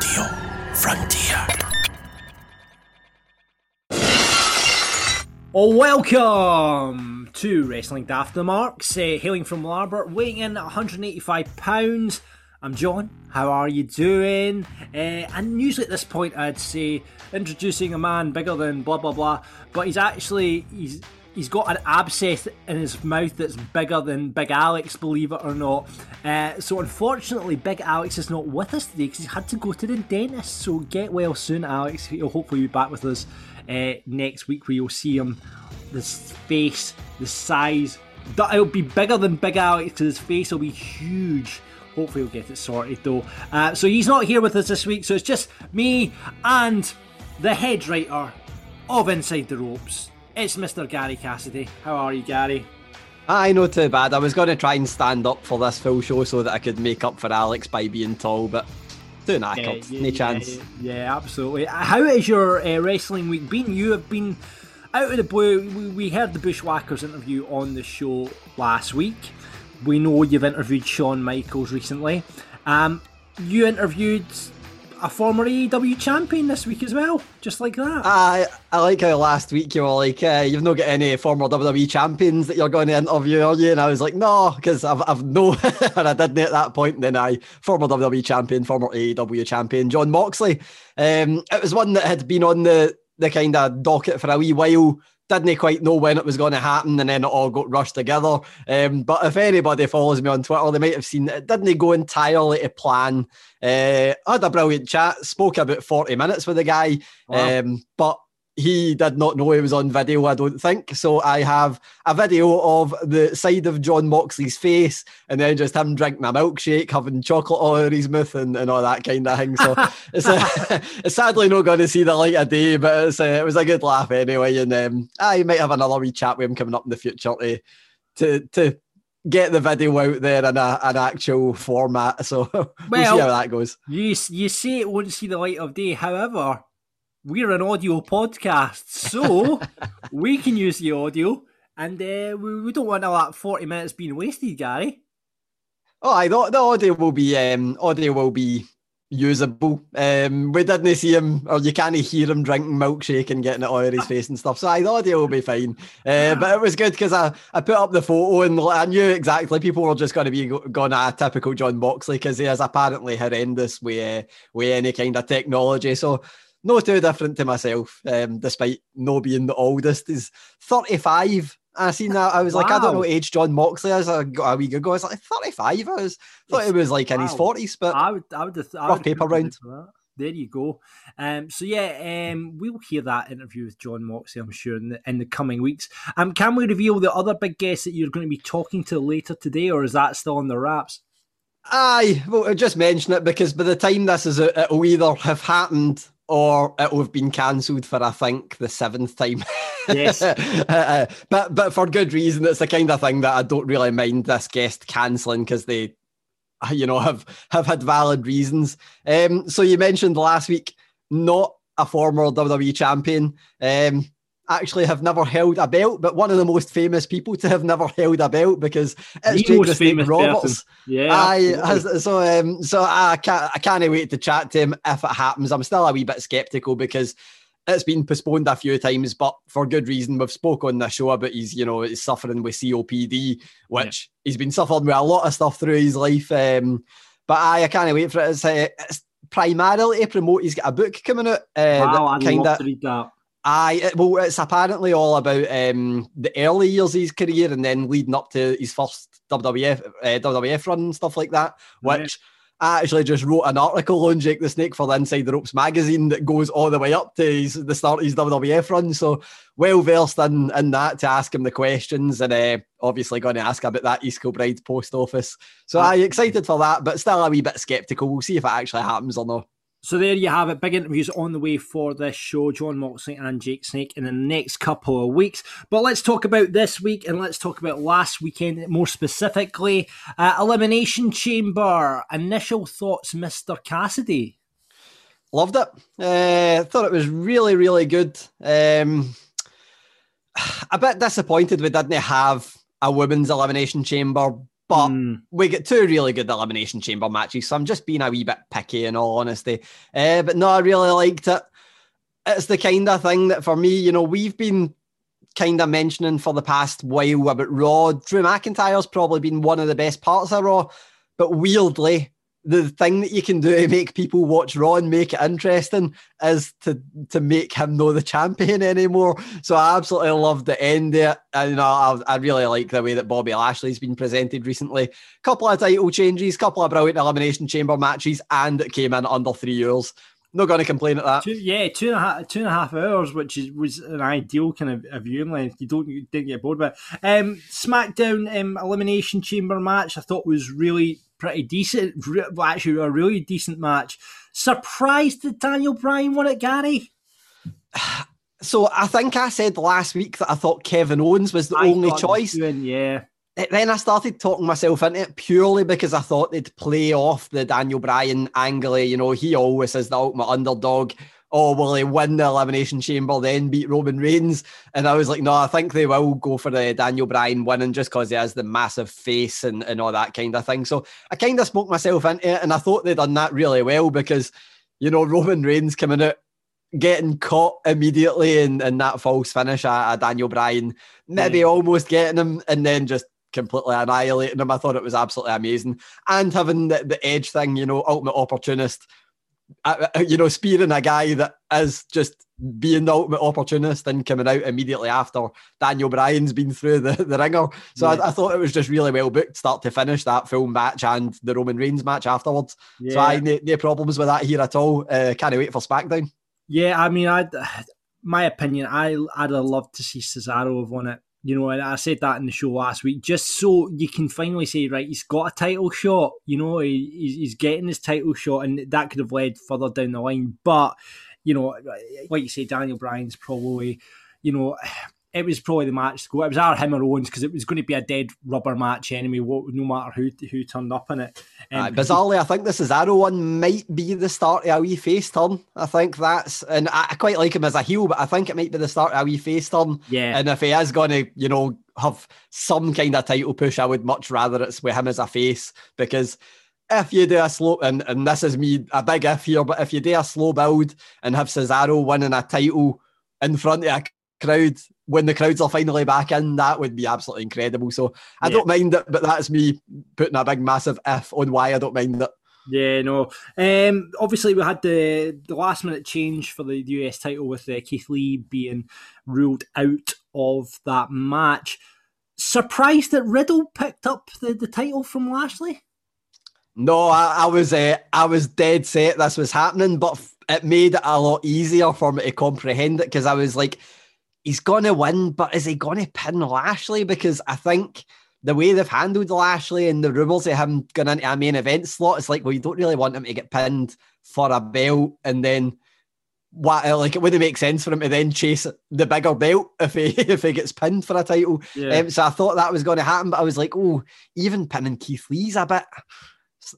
Audio Frontier. Oh, welcome to Wrestling Daft the Marks, uh, hailing from Larbert, weighing in at 185 pounds. I'm John. How are you doing? Uh, and usually at this point, I'd say introducing a man bigger than blah blah blah, but he's actually he's he's got an abscess in his mouth that's bigger than Big Alex, believe it or not. Uh, so unfortunately, Big Alex is not with us today because he's had to go to the dentist. So get well soon, Alex. He'll hopefully be back with us uh, next week, where you'll see him, this face, the size. It'll be bigger than Big Alex because his face will be huge. Hopefully, we'll get it sorted though. Uh, so he's not here with us this week, so it's just me and the head writer of Inside the Ropes. It's Mr. Gary Cassidy. How are you, Gary? I know too bad. I was going to try and stand up for this full show so that I could make up for Alex by being tall, but too knackered. Yeah, no chance. Yeah, yeah, absolutely. How has your uh, wrestling week been? You have been out of the blue. We, we heard the Bushwhackers interview on the show last week. We know you've interviewed Shawn Michaels recently. Um, you interviewed a former AEW champion this week as well, just like that. I I like how last week you were like, uh, you've not got any former WWE champions that you're going to interview, are you? And I was like, no, because I've, I've no, and I didn't at that point. And then I, former WWE champion, former AEW champion, Jon Moxley. Um, it was one that had been on the the kind of docket for a wee while. Didn't quite know when it was going to happen, and then it all got rushed together. Um, but if anybody follows me on Twitter, they might have seen it didn't they go entirely to plan. Uh, I had a brilliant chat, spoke about 40 minutes with the guy, Wow. um, but he did not know he was on video, I don't think. So I have a video of the side of Jon Moxley's face and then just him drinking a milkshake, having chocolate all over his mouth and, and all that kind of thing. So it's, uh, it's sadly not going to see the light of day, but it's, uh, it was a good laugh anyway. And um, I might have another wee chat with him coming up in the future to, to, to get the video out there in a, an actual format. So we'll, Well- see how that goes. You you say it won't see the light of day. However, we're an audio podcast, so we can use the audio, and uh, we, we don't want all that forty minutes being wasted, Gary. Oh, I thought the audio will be um audio will be usable. Um, we didn't see him, or you can't hear him drinking milkshake and getting it all over his face and stuff. So I thought audio will be fine. Uh, but it was good because I, I put up the photo and I knew exactly people were just going to be go- going a typical Jon Moxley because he is apparently horrendous with uh, with any kind of technology. So. No too different to myself, um, despite no being the oldest. He's 35. I seen that. I was like, I don't know what age Jon Moxley is. I got a week ago. I was like, 35. I was thought it was like in his Wow. 40s, but I would, I would, I rough would paper round. There you go. Um, so yeah, um, we'll hear that interview with Jon Moxley, I'm sure, in the, in the coming weeks. Um, can we reveal the other big guest that you're going to be talking to later today, or is that still on the wraps? Aye, well, I'll just mention it because by the time this is, out, it'll either have happened or it'll have been cancelled for I think the seventh time. Yes. Uh, but but for good reason. It's the kind of thing that I don't really mind this guest cancelling because they, uh, you know, have have had valid reasons. Um, so you mentioned last week not a former WWE champion. Um, actually have never held a belt, but one of the most famous people to have never held a belt because it's The Jake the Snake Roberts. person. Yeah, Aye, so um, so I can't I can't wait to chat to him if it happens. I'm still a wee bit skeptical because it's been postponed a few times, but for good reason. We've spoke on the show about he's you know he's suffering with COPD, which he's been suffering with a lot of stuff through his life. Um, but aye, I can't wait for it. It's, uh, it's primarily to promote. He's got a book coming out. Uh, wow, I'd kind love to read that. Aye, well, it's apparently all about um, the early years of his career and then leading up to his first WWF uh, WWF run and stuff like that, which I actually just wrote an article on Jake the Snake for the Inside the Ropes magazine that goes all the way up to his, the start of his WWF run. So well versed in, in that to ask him the questions and uh, obviously going to ask about that East Kilbride post office. So I'm excited for that, but still a wee bit sceptical. We'll see if it actually happens or not. So there you have it. Big interviews on the way for this show, Jon Moxley and Jake Snake in the next couple of weeks. But let's talk about this week and let's talk about last weekend more specifically. Uh, Elimination Chamber. Initial thoughts, Mr. Cassidy. Loved it. Uh, thought it was really, really good. Um, a bit disappointed we didn't have a women's elimination chamber, but mm. we get two really good elimination chamber matches. So I'm just being a wee bit picky in all honesty. Uh, but no, I really liked it. It's the kind of thing that for me, you know, we've been kind of mentioning for the past while about Raw. Drew McIntyre's probably been one of the best parts of Raw, but weirdly, the thing that you can do to make people watch Raw and make it interesting is to to make him know the champion anymore. So I absolutely loved the end there. And you know, I, I really like the way that Bobby Lashley's been presented recently. Couple of title changes, couple of brilliant elimination chamber matches, and it came in under three years. Not going to complain at that. Two, yeah, two and a half, two and a half hours, which is was an ideal kind of, viewing length. You don't you didn't get bored with. Um, SmackDown um, elimination chamber match, I thought was really pretty decent. Well, actually, a really decent match. Surprised that Daniel Bryan won it, Gary? So I think I said last week that I thought Kevin Owens was the I only choice. Doing, yeah. Then I started talking myself into it purely because I thought they'd play off the Daniel Bryan angle. You know, he always is the ultimate underdog oh, will he win the Elimination Chamber, then beat Roman Reigns? And I was like, no, I think they will go for the Daniel Bryan winning just because he has the massive face and, and all that kind of thing. So I kind of spoke myself into it, and I thought they'd done that really well because, you know, Roman Reigns coming out getting caught immediately in, in that false finish at, at Daniel Bryan, maybe yeah. almost getting him, and then just completely annihilating him. I thought it was absolutely amazing. And having the, the edge thing, you know, ultimate opportunist you know, spearing a guy that is just being the ultimate opportunist and coming out immediately after Daniel Bryan's been through the, the ringer. So yeah. I, I, thought it was just really well booked, start to finish, that film match and the Roman Reigns match afterwards. Yeah. So I no, no problems with that here at all. Uh, can't wait for SmackDown. Yeah, I mean, I, my opinion, I I'd have loved to see Cesaro have won it you know, and I said that in the show last week, just so you can finally say, right, he's got a title shot. You know, he, he's getting his title shot, and that could have led further down the line. But you know, like you say, Daniel Bryan's probably, you know, it was probably the match to go. It was our him or Owens because it was going to be a dead rubber match anyway, no matter who who turned up in it. Um, uh, bizarrely, I think the Cesaro one might be the start of a wee face turn. I think that's, and I quite like him as a heel, but I think it might be the start of a wee face turn. Yeah. And if he is going to, you know, have some kind of title push, I would much rather it's with him as a face because if you do a slow and, and this is me a big if here, but if you do a slow build and have Cesaro winning a title in front of a crowd when the crowds are finally back in, that would be absolutely incredible. So I yeah. don't mind it, but that's me putting a big massive if on why I don't mind it. Yeah, no. Um, obviously, we had the the last minute change for the US title with uh, Keith Lee being ruled out of that match. Surprised that Riddle picked up the, the title from Lashley. No, I, I was uh, I was dead set this was happening, but it made it a lot easier for me to comprehend it because I was like, he's going to win, but is he going to pin Lashley? Because I think the way they've handled Lashley and the rumours of him going into a main event slot, it's like, well, you don't really want him to get pinned for a belt and then what like it wouldn't make sense for him to then chase the bigger belt if he if he gets pinned for a title. Yeah. Um, so I thought that was going to happen, but I was like, oh, even pinning Keith Lee's a bit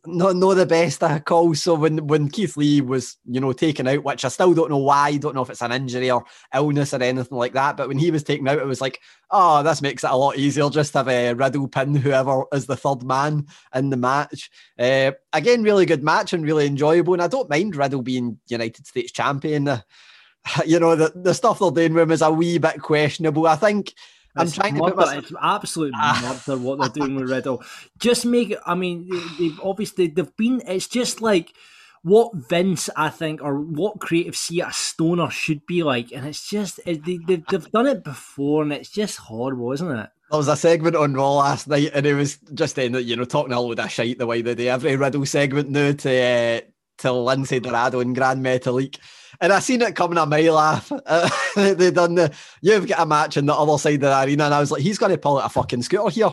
not not the best of calls. So when when Keith Lee was you know taken out, which I still don't know why, don't know if it's an injury or illness or anything like that. But when he was taken out, it was like, oh, this makes it a lot easier. Just have a Riddle pin whoever is the third man in the match. Uh, again, really good match and really enjoyable. And I don't mind Riddle being United States champion. Uh, you know the the stuff they're doing with him is a wee bit questionable. I think I'm it's trying murder. to put It's absolute ah. murder what they're doing with Riddle. Just make it. I mean, they've obviously they've been. It's just like what Vince, I think, or what creative see a stoner should be like, and it's just it, they, they've, they've done it before, and it's just horrible, isn't it? There was a segment on Raw last night, and it was just in you know talking a load of shite the way they do every Riddle segment now to uh, to Lince Dorado and Gran Metalik. And I seen it coming a mile off. Uh, they done the you've got a match on the other side of the arena, and I was like, he's going to pull out a fucking scooter here.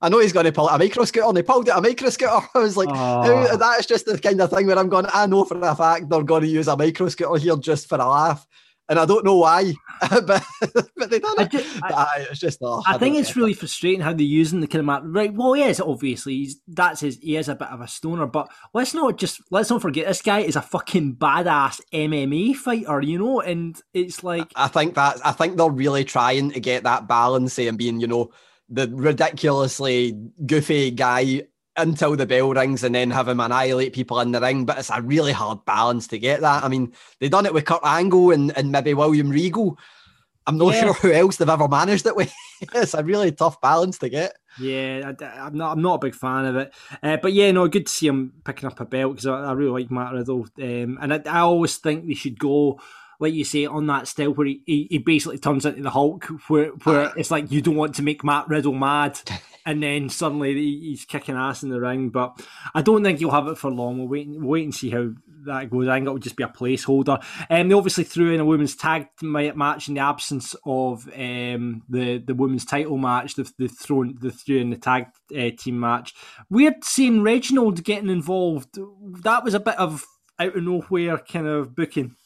I know he's going to pull out a micro scooter, and he pulled out a micro scooter. I was like, Oh. that's just the kind of thing where I'm going. I know for a fact they're going to use a micro scooter here just for a laugh, and I don't know why, but but they done I it. I- But aye, it's just. Oh, I don't think it's it. really frustrating how they're using the kind of mat. Right, well, he is obviously he's that's his. He is a bit of a stoner, but let's not just let's not forget this guy is a fucking badass MMA fighter, you know. And it's like I think that I think they're really trying to get that balance and being, you know, the ridiculously goofy guy until the bell rings and then have him annihilate people in the ring. But it's a really hard balance to get that. I mean, they've done it with Kurt Angle and, and maybe William Regal. I'm not Yeah. sure who else they've ever managed it with. it's a really tough balance to get. Yeah, I, am not. I'm not a big fan of it, uh, but yeah, no, good to see him picking up a belt because I, I really like Matt Riddle, um, and I, I always think they should go, like you say, on that style where he, he, he basically turns into the Hulk, where where it's like you don't want to make Matt Riddle mad, and then suddenly he's kicking ass in the ring. But I don't think he'll have it for long. We'll wait, we'll wait and see how that goes. I think it'll just be a placeholder. Um, they obviously threw in a women's tag match in the absence of um, the the women's title match. They've, they've thrown they threw in the tag uh, team match. Weird seeing Reginald getting involved. That was a bit of out of nowhere kind of booking.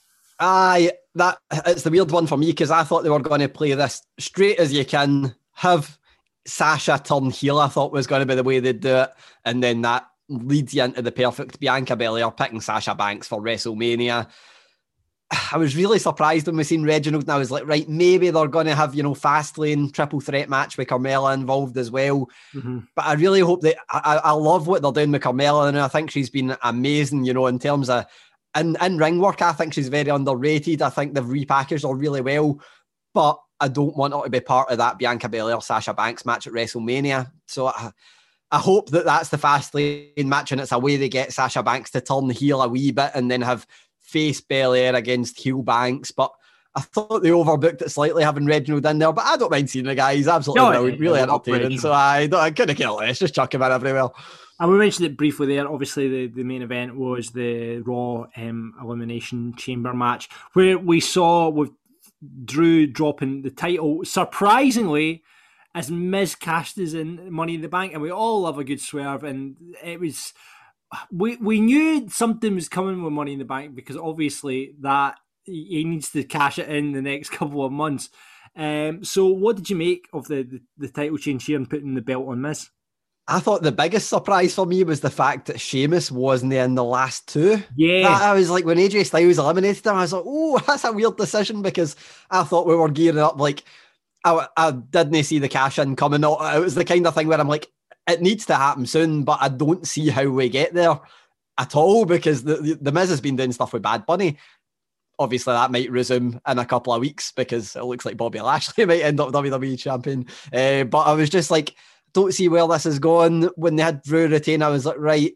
Aye, that it's the weird one for me because I thought they were going to play this straight as you can, have Sasha turn heel. I thought was going to be the way they'd do it, and then that leads you into the perfect Bianca Belair picking Sasha Banks for WrestleMania. I was really surprised when we seen Reginald, and I was like, right, maybe they're going to have you know fast lane triple threat match with Carmella involved as well. Mm-hmm. But I really hope that I, I I love what they're doing with Carmella, and I think she's been amazing. You know, in terms of in in ring work, I think she's very underrated. I think they've repackaged her really well, but I don't want her to be part of that Bianca Belair Sasha Banks match at WrestleMania. So I, I hope that that's the fast lane match, and it's a way they get Sasha Banks to turn the heel a wee bit, and then have face Belair against heel Banks, but. I thought they overbooked it slightly having Reginald in there, but I don't mind seeing the guy. He's absolutely No, brilliant, really entertaining. So I, don't- I couldn't care less. Just chuck him in everywhere. And we mentioned it briefly there. Obviously, the, the main event was the Raw um, Elimination Chamber match, where we saw with Drew dropping the title surprisingly as Miz cashed his in Money in the Bank, and we all love a good swerve. And it was we we knew something was coming with Money in the Bank because obviously that he he needs to cash it in the next couple of months. Um, so, what did you make of the, the, the title change here and putting the belt on Miz? I thought the biggest surprise for me was the fact that Sheamus wasn't in the last two. Yeah. I, I was like, when AJ Styles eliminated him, I was like, oh, that's a weird decision because I thought we were gearing up. Like, I, I didn't see the cash in coming. It was the kind of thing where I'm like, it needs to happen soon, but I don't see how we get there at all because the, the, the Miz has been doing stuff with Bad Bunny. Obviously, that might resume in a couple of weeks because it looks like Bobby Lashley might end up WWE champion. Uh, but I was just like, don't see where this is going. When they had Drew retain, I was like, right,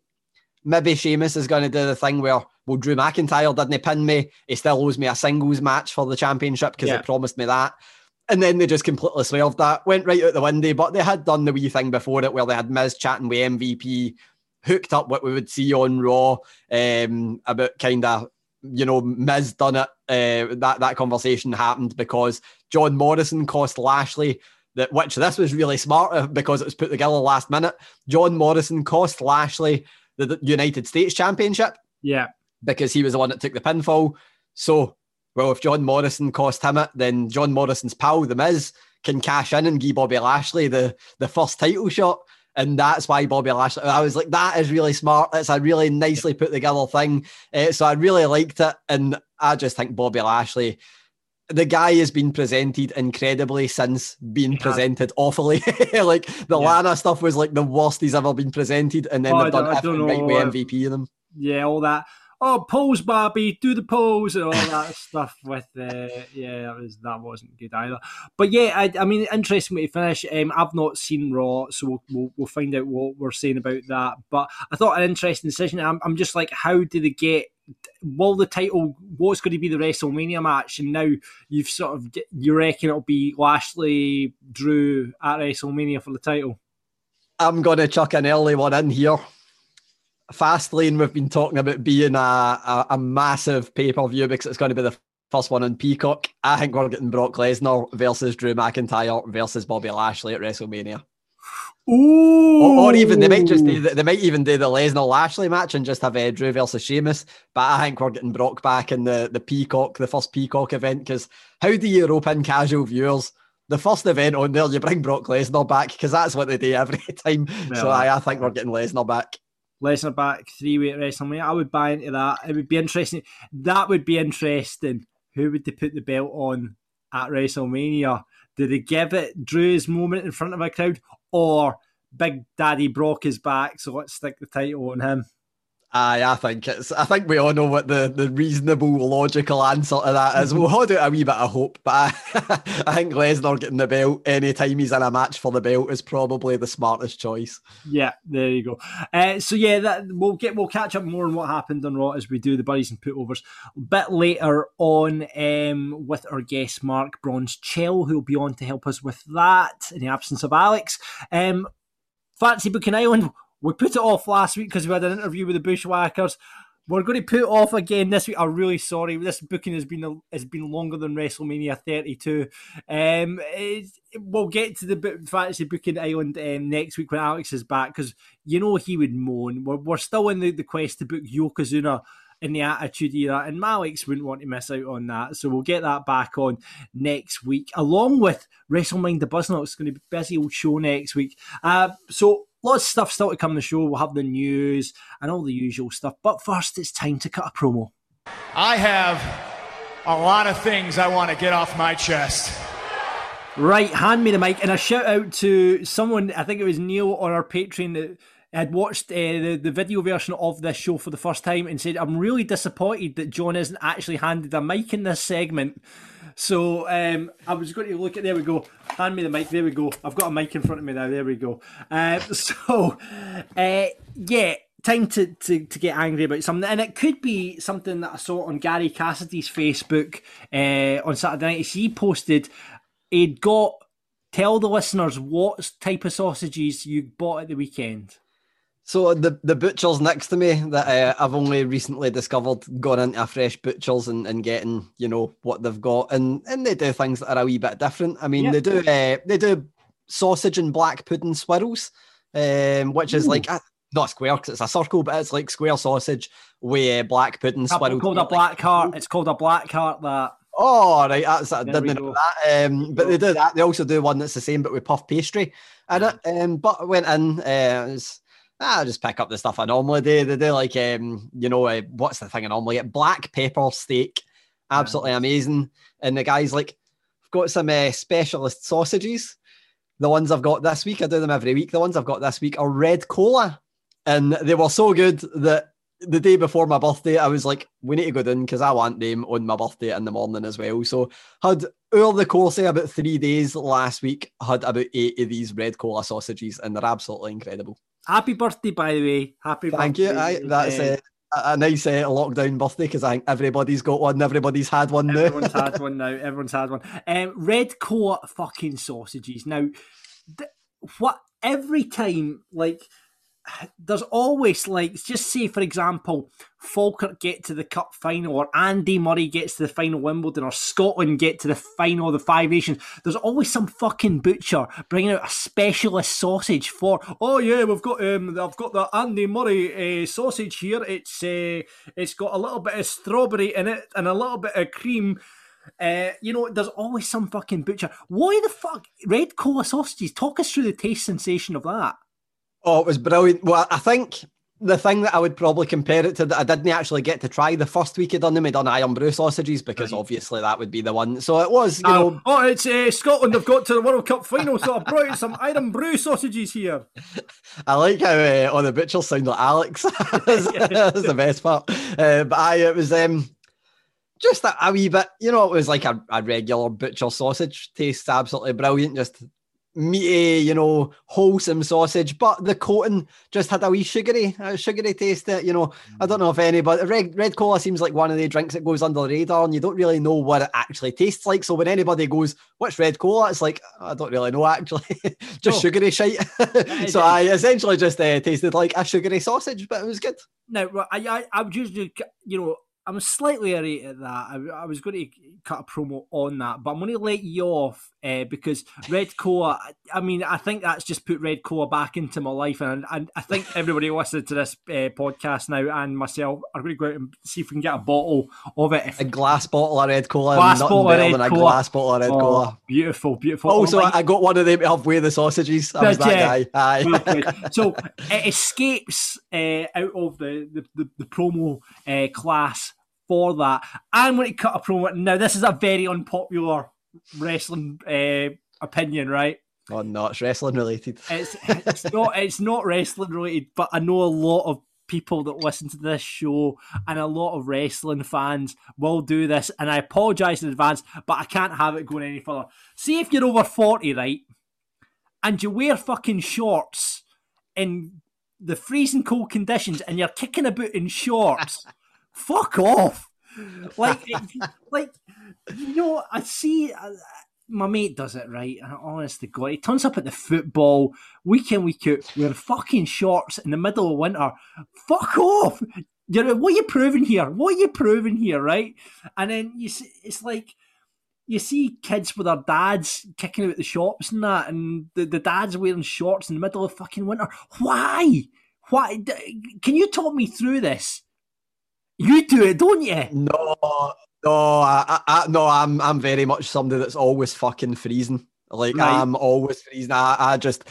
maybe Sheamus is going to do the thing where, well, Drew McIntyre didn't pin me. He still owes me a singles match for the championship because Yeah. he promised me that. And then they just completely swerved that, went right out the window. But they had done the wee thing before it where they had Miz chatting with MVP, hooked up what we would see on Raw um, about kind of, you know, Miz done it. Uh, that, that conversation happened because John Morrison cost Lashley that which this was really smart because it was put together last minute. John Morrison cost Lashley the, the United States Championship Yeah. because he was the one that took the pinfall. So, well, if John Morrison cost him it, then John Morrison's pal, The Miz, can cash in and give Bobby Lashley the, the first title shot. And that's why Bobby Lashley, I was like, that is really smart. It's a really nicely put together thing. Uh, so I really liked it. And I just think Bobby Lashley, the guy has been presented incredibly since being presented awfully. like the Yeah. Lana stuff was like the worst he's ever been presented. And then Oh, I they've done don't- I don't everything right with MVP in them. yeah, all that. Oh, pose, Barbie, do the pose, and all that stuff. With uh, yeah, that was that wasn't good either. But yeah, I, I mean, interesting way to finish. Um, I've not seen Raw, so we'll, we'll we'll find out what we're saying about that. But I thought an interesting decision. I'm, I'm just like, how do they get will the title? What's going to be the WrestleMania match? And now you've sort of you reckon it'll be Lashley Drew at WrestleMania for the title. I'm going to chuck an early one in here. Fastlane, we've been talking about being a, a, a massive pay per view because it's going to be the first one on Peacock. I think we're getting Brock Lesnar versus Drew McIntyre versus Bobby Lashley at WrestleMania. Ooh. Or, or, even they might just do the, they might even do the Lesnar Lashley match and just have uh, Drew versus Sheamus. But I think we're getting Brock back in the the Peacock, the first Peacock event. Because how do you rope in casual viewers? The first event on there, you bring Brock Lesnar back because that's what they do every time. so I, I think we're getting Lesnar back. Lesnar back three way at WrestleMania. I would buy into that. It would be interesting. That would be interesting. Who would they put the belt on at WrestleMania? Do they give it Drew's moment in front of a crowd, or Big Daddy Brock is back, so let's stick the title on him? Aye, I think it's. I think we all know what the, the reasonable, logical answer to that is. We'll hold out a wee bit of hope, but I, I think Lesnar getting the belt anytime he's in a match for the belt is probably the smartest choice. Yeah, there you go. Uh, so yeah, that we'll get we'll catch up more on what happened on Raw as we do the buddies and putovers a bit later on um, with our guest Mark Bronze-Chell, who'll be on to help us with that in the absence of Alex. Um, Fantasy Booking Island we put it off last week because we had an interview with the Bushwhackers. We're going to put off again this week. I'm really sorry. This booking has been has been longer than WrestleMania 32. Um, we'll get to the fantasy booking island um, next week when Alex is back because you know he would moan. We're, we're still in the, the quest to book Yokozuna in the Attitude Era, and Alex wouldn't want to miss out on that. So we'll get that back on next week, along with WrestleMania the Buzznock. It's going to be a busy old show next week. Uh, so Lots of stuff still to come on the show. We'll have the news and all the usual stuff. But first, it's time to cut a promo. I have a lot of things I want to get off my chest. Right, hand me the mic. And a shout out to someone, I think it was Neil on our Patreon that had watched uh, the, the video version of this show for the first time and said, I'm really disappointed that John isn't actually handed a mic in this segment. So um, I was going to look at there we go. Hand me the mic. There we go. I've got a mic in front of me now. There we go. Uh, so uh, yeah, time to, to to get angry about something, and it could be something that I saw on Gary Cassidy's Facebook uh, on Saturday night. He posted he'd got tell the listeners what type of sausages you bought at the weekend. So the the butchers next to me that uh, I've only recently discovered gone into a fresh butchers and, and getting you know what they've got and and they do things that are a wee bit different. I mean yep. they do uh, they do sausage and black pudding swirls, um, which is Ooh. like a, not square because it's a circle, but it's like square sausage with uh, black pudding swirls. It's called a black heart. It's called a black heart. That. Oh right, that's I didn't know that. Um, but they do that. They also do one that's the same but with puff pastry And it. Um, but I went in. Uh, it was, I just pick up the stuff I normally do. They do like, um, you know, uh, what's the thing I normally get? Black pepper steak, absolutely yeah. amazing. And the guy's like, I've got some uh, specialist sausages. The ones I've got this week, I do them every week. The ones I've got this week are red cola, and they were so good that the day before my birthday, I was like, we need to go down because I want them on my birthday in the morning as well. So had over the course of about three days last week, had about eight of these red cola sausages, and they're absolutely incredible. Happy birthday, by the way. Happy birthday. Thank birthday. you. I, that's uh, a, a nice uh, lockdown birthday because I think everybody's got one. Everybody's had one now. Everyone's had one now. Everyone's had one. Um, red cola fucking sausages. Now, th- what every time, like, there's always like just say for example Falkirk get to the cup final or Andy Murray gets to the final Wimbledon or Scotland get to the final of the Five Nations there's always some fucking butcher bringing out a specialist sausage for oh yeah we've got um I've got the Andy Murray uh, sausage here it's uh, it's got a little bit of strawberry in it and a little bit of cream uh, you know, there's always some fucking butcher. Why the fuck red cola sausages? Talk us through the taste sensation of that. Oh, it was brilliant. Well, I think the thing that I would probably compare it to that I didn't actually get to try the first week I done them, I done Irn-Bru sausages because right. obviously that would be the one. So it was, you uh, know. Oh, it's uh, Scotland have got to the World Cup final, so I've brought some Irn-Bru sausages here. I like how uh, all the butchers sound like Alex. that's, that's the best part. Uh, but I, it was um, just a, a, wee bit, you know, it was like a, a regular butcher sausage. Tastes absolutely brilliant. Just meaty, you know, wholesome sausage, but the coating just had a wee sugary, a sugary taste. That you know, I don't know if anybody red red cola seems like one of the drinks that goes under the radar, and you don't really know what it actually tastes like. So when anybody goes, "What's red cola?" It's like I don't really know actually, just Oh. sugary shite. so I essentially just uh, tasted like a sugary sausage, but it was good. Now, right, I, I, I would usually, you know, I'm slightly irate at that. I, I was going to cut a promo on that, but I'm going to let you off uh, because Red Cola. I mean, I think that's just put Red Cola back into my life, and, and I think everybody listening to this uh, podcast now and myself are going to go out and see if we can get a bottle of it. If, A glass bottle of red cola, Glass nothing bottle of better Red than a Cola. glass bottle of red Oh, cola. beautiful, beautiful. Also, Oh, like- I got one of them to help weigh the sausages. I was that guy. Aye. So it escapes uh, out of the the, the, the promo uh, class for that. I'm going to cut a promo. Now, this is a very unpopular wrestling uh, opinion, right? oh no, it's wrestling related. It's it's not it's not wrestling related, but I know a lot of people that listen to this show and a lot of wrestling fans will do this and I apologize in advance but I can't have it going any further. See if you're over 40, right? And you wear fucking shorts in the freezing cold conditions and you're kicking about in shorts. Fuck off. Like like you know I see uh, my mate does it right, and honest to God, he turns up at the football week in, week out, wearing fucking shorts in the middle of winter. Fuck off! You're, what are you proving here? What are you proving here, right? And then you see, it's like you see kids with their dads kicking out the shops and that, and the, the dad's wearing shorts in the middle of fucking winter. Why? Why? Can you talk me through this? You do it, don't you? No, no, I, I, no, I'm, I'm very much somebody that's always fucking freezing. Like Right. I'm always freezing. I, I just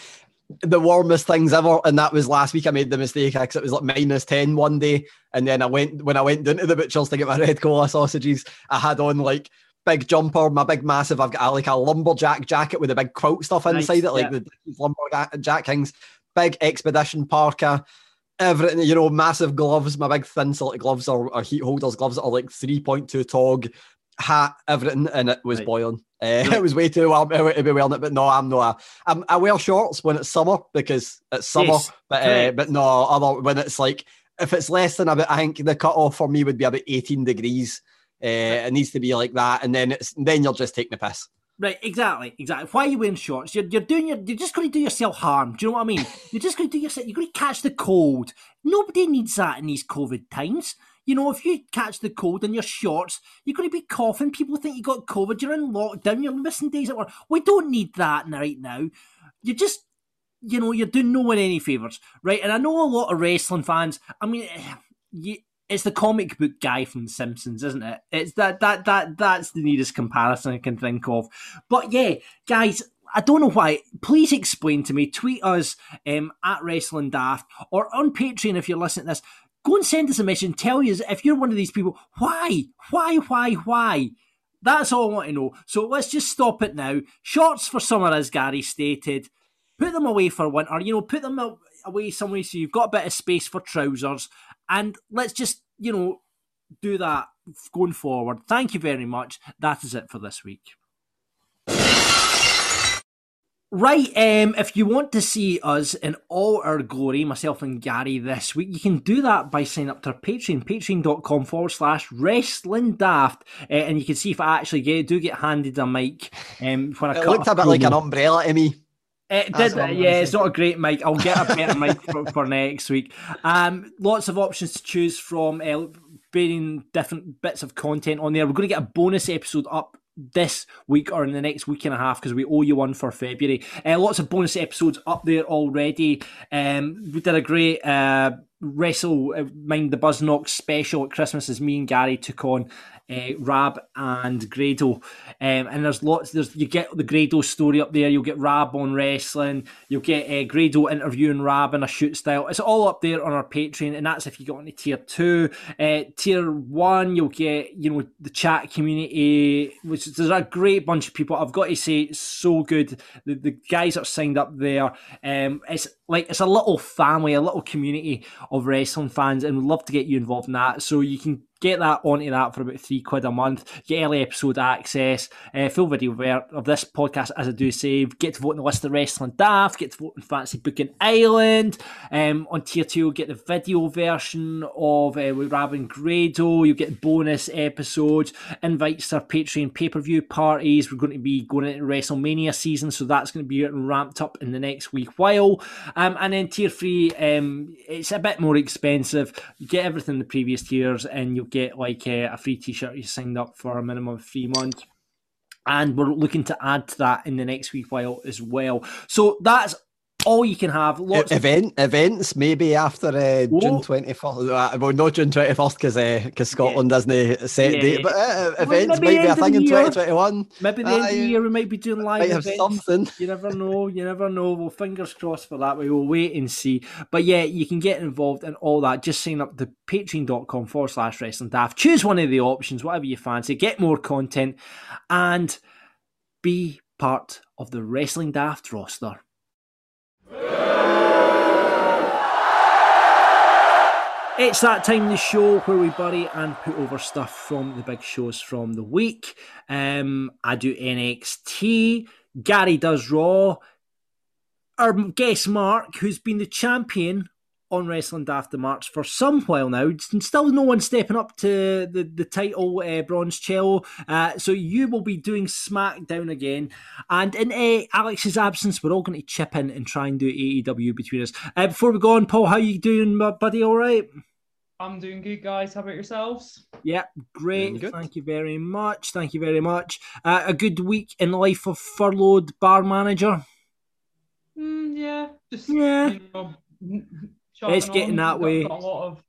the warmest things ever, and that was last week. I made the mistake because it was like minus 10 one day, and then I went when I went down to the butcher's to get my red cola sausages. I had on like big jumper, my big massive. I've got like a lumberjack jacket with a big quilt stuff Nice, inside it, like yeah. the lumberjack things. Big expedition parka. Everything, you know, massive gloves. My big thin silk gloves are, are heat holders. Gloves that are like three point two tog, hat, everything, and it was Right. boiling. Uh, It was way too warm to be wearing it, but no, I'm not. A, I'm, I wear shorts when it's summer because it's summer, Yes, but uh, but no, other when it's like if it's less than about, I think the cut off for me would be about 18 degrees. Uh, it needs to be like that, and then it's then you're just taking the piss. Right, exactly, exactly. Why are you wearing shorts? You're, you're doing your, you're just going to do yourself harm. Do you know what I mean? You're just going to do yourself. You're going to catch the cold. Nobody needs that in these COVID times. You know, if you catch the cold in your shorts, you're going to be coughing. People think you got COVID. You're in lockdown. You're missing days at work. We don't need that right now. You just, you know, you're doing no one any favors, right? And I know a lot of wrestling fans. I mean, eh, you, it's the comic book guy from The Simpsons, isn't it? It's that that that that's the nearest comparison I can think of. But yeah, guys, I don't know why. Please explain to me. Tweet us um, at Wrestling Daft or on Patreon if you're listening to this. Go and send us a message and tell us if you're one of these people. Why? Why? Why? Why? That's all I want to know. So let's just stop it now. Shorts for summer, as Gary stated. Put them away for winter. You know, put them away somewhere so you've got a bit of space for trousers. And let's just, you know, do that going forward. Thank you very much. That is it for this week. Right, um, if you want to see us in all our glory, myself and Gary this week, you can do that by signing up to our Patreon, patreon.com forward slash wrestling daft. Uh, and you can see if I actually get do get handed a mic um, when I It looked a bit like an umbrella to me. It did, yeah. It's not a great mic. I'll get a better mic for, for next week. Um, lots of options to choose from, uh, varying different bits of content on there. We're going to get a bonus episode up this week or in the next week and a half because we owe you one for February. Uh, lots of bonus episodes up there already. Um, we did a great uh, Wrestle uh, Mind the Buzz Knox special at Christmas as me and Gary took on uh, Rab and Grado. Um, and there's lots, there's you get the Grado story up there, you'll get Rab on wrestling, you'll get uh, Grado interviewing Rab in a shoot style. It's all up there on our Patreon, and that's if you go into tier two. Uh, tier one, you'll get, you know, the chat community, which there's a great bunch of people. I've got to say, so good. The, the guys that signed up there, um, it's like it's a little family, a little community of wrestling fans, and we'd love to get you involved in that. So you can get that onto that for about three quid a month. Get early episode access, uh, full video of this podcast, as I do say. Get to vote in the list of wrestling daft. Get to vote in Fantasy Booking Island. Um, on tier two, you'll get the video version of uh, with Rabin Grado. You get bonus episodes, invites to our Patreon pay per view parties. We're going to be going into WrestleMania season, so that's going to be ramped up in the next week while. Um, and then tier three, um, it's a bit more expensive. You get everything in the previous tiers, and you'll get like uh, a free T-shirt you signed up for a minimum of three months. And we're looking to add to that in the next week while as well. So that's all you can have. Lots event of... events maybe after uh, June twenty first. Uh, well, not June twenty first because because uh, Scotland yeah. doesn't uh, set yeah. date, but uh, events might be a thing in twenty twenty one. Maybe the end of the year we might be doing live events. something. You never know. You never know. Well, fingers crossed for that. We will wait and see. But yeah, you can get involved in all that. Just sign up to patreon.com forward slash wrestling daft. Choose one of the options, whatever you fancy. Get more content and be part of the Wrestling Daft roster. It's that time in the show where we bury and put over stuff from the big shows from the week. Um, I do NXT. Gary does Raw. Our guest Mark, who's been the champion on Wrestling After March for some while now. and Still no one stepping up to the, the title, uh, Bronze Cello. Uh, so you will be doing SmackDown again. And in uh, Alex's absence, we're all going to chip in and try and do AEW between us. Uh, before we go on, Paul, how you doing, buddy? All right? I'm doing good, guys. How about yourselves? Yeah, great. Thank you very much. Thank you very much. Uh, a good week in the life of furloughed bar manager. Mm, yeah, just yeah. You know, it's getting that way. Got a lot of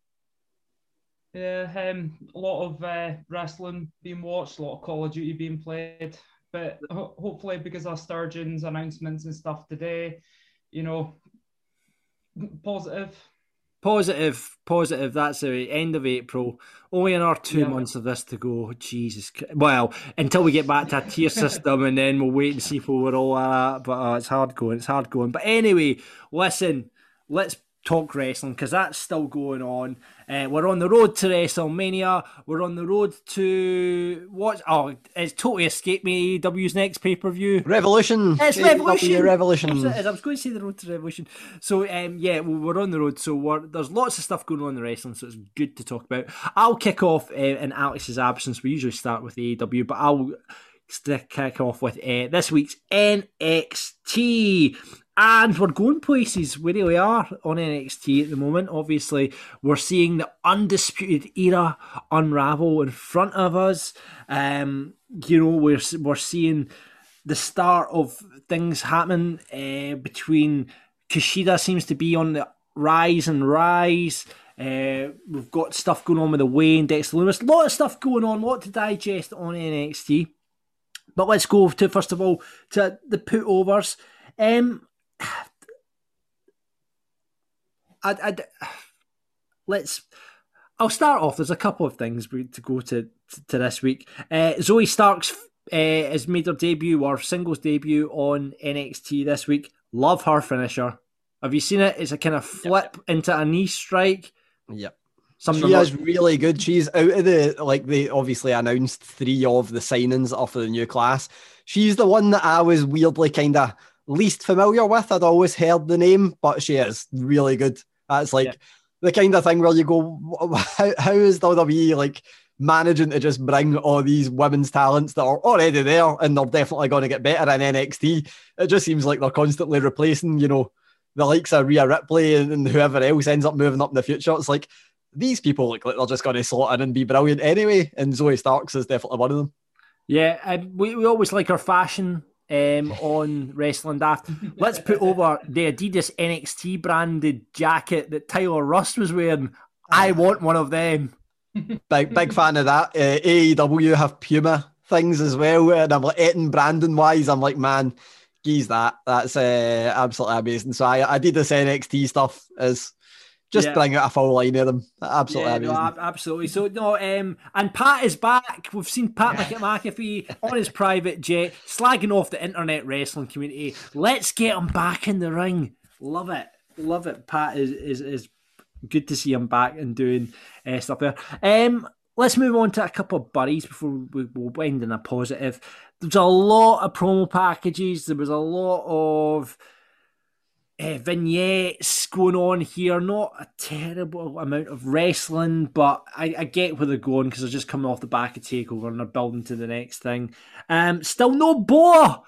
yeah, um, a lot of uh, wrestling being watched, a lot of Call of Duty being played. But ho- hopefully, because of Sturgeon's announcements and stuff today, you know, positive. Positive, positive. That's the end of April. Only another two yeah. months of this to go. Jesus, well, until we get back to a tier system, and then we'll wait and see if we're all at. But uh, it's hard going. It's hard going. But anyway, listen. Let's talk wrestling because that's still going on. Uh, we're on the road to WrestleMania. We're on the road to what? Oh, it's totally escaped me. W's next pay per view. Revolution. It's Revolution. Revolution. I was going to say the road to Revolution. So um, yeah, we're on the road. So there's lots of stuff going on in the wrestling. So it's good to talk about. I'll kick off uh, in Alex's absence. We usually start with AEW, but I'll kick off with uh, this week's NXT. And we're going places. We really are on NXT at the moment. Obviously, we're seeing the undisputed era unravel in front of us. Um, you know, we're we're seeing the start of things happening uh, between Kushida seems to be on the rise and rise. Uh, we've got stuff going on with the Wayne, Dexter Lumis. A lot of stuff going on, a lot to digest on NXT. But let's go to first of all to the putovers. Um, I, I, let's. I'll start off. There's a couple of things to go to to this week. Uh, Zoey Starks uh, has made her debut or singles debut on NXT this week. Love her finisher. Have you seen it? It's a kind of flip yep. into a knee strike. Yep. Something she is really good. She's out of the like they obviously announced three of the signings off of the new class. She's the one that I was weirdly kind of least familiar with. I'd always heard the name, but she is really good. That's like yeah. the kind of thing where you go, how, how is WWE like managing to just bring all these women's talents that are already there and they're definitely going to get better in NXT? It just seems like they're constantly replacing, you know, the likes of Rhea Ripley and, and whoever else ends up moving up in the future. It's like these people look like they're just going to slot in and be brilliant anyway. And Zoey Starks is definitely one of them. Yeah, we, we always like her fashion um, on Wrestling Daft. Let's put over the Adidas NXT branded jacket that Tyler Rust was wearing. I want one of them. Big big fan of that. Uh, AEW have Puma things as well, and I'm like Eton Brandon wise, I'm like, man, geez, that that's uh, absolutely amazing. So I, I did this NXT stuff as just yeah. bring out a full line of them. Absolutely yeah, amazing. No, absolutely. So no, um, and Pat is back. We've seen Pat McAfee on his private jet, slagging off the internet wrestling community. Let's get him back in the ring. Love it, love it. Pat is is is good to see him back and doing uh, stuff there. Um, let's move on to a couple of buddies before we, we'll end in a positive. There's a lot of promo packages. There was a lot of uh, vignettes going on here. Not a terrible amount of wrestling, but I, I get where they're going because they're just coming off the back of Takeover and they're building to the next thing. Um, still no Boa.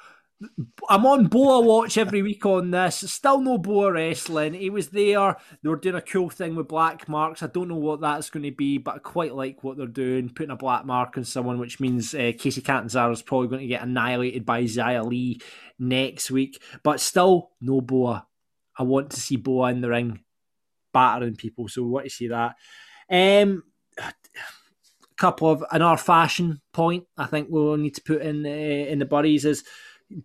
I'm on Boa watch every week on this. Still no Boa wrestling. He was there. They were doing a cool thing with black marks. I don't know what that's going to be, but I quite like what they're doing. Putting a black mark on someone, which means uh, Kacy Catanzaro is probably going to get annihilated by Xia Li next week. But still, no Boa. I want to see Boa in the ring battering people. So we want to see that. Um, a couple of another fashion point I think we'll need to put in uh, in the buddies is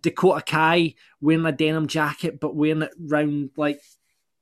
Dakota Kai wearing a denim jacket, but wearing it round like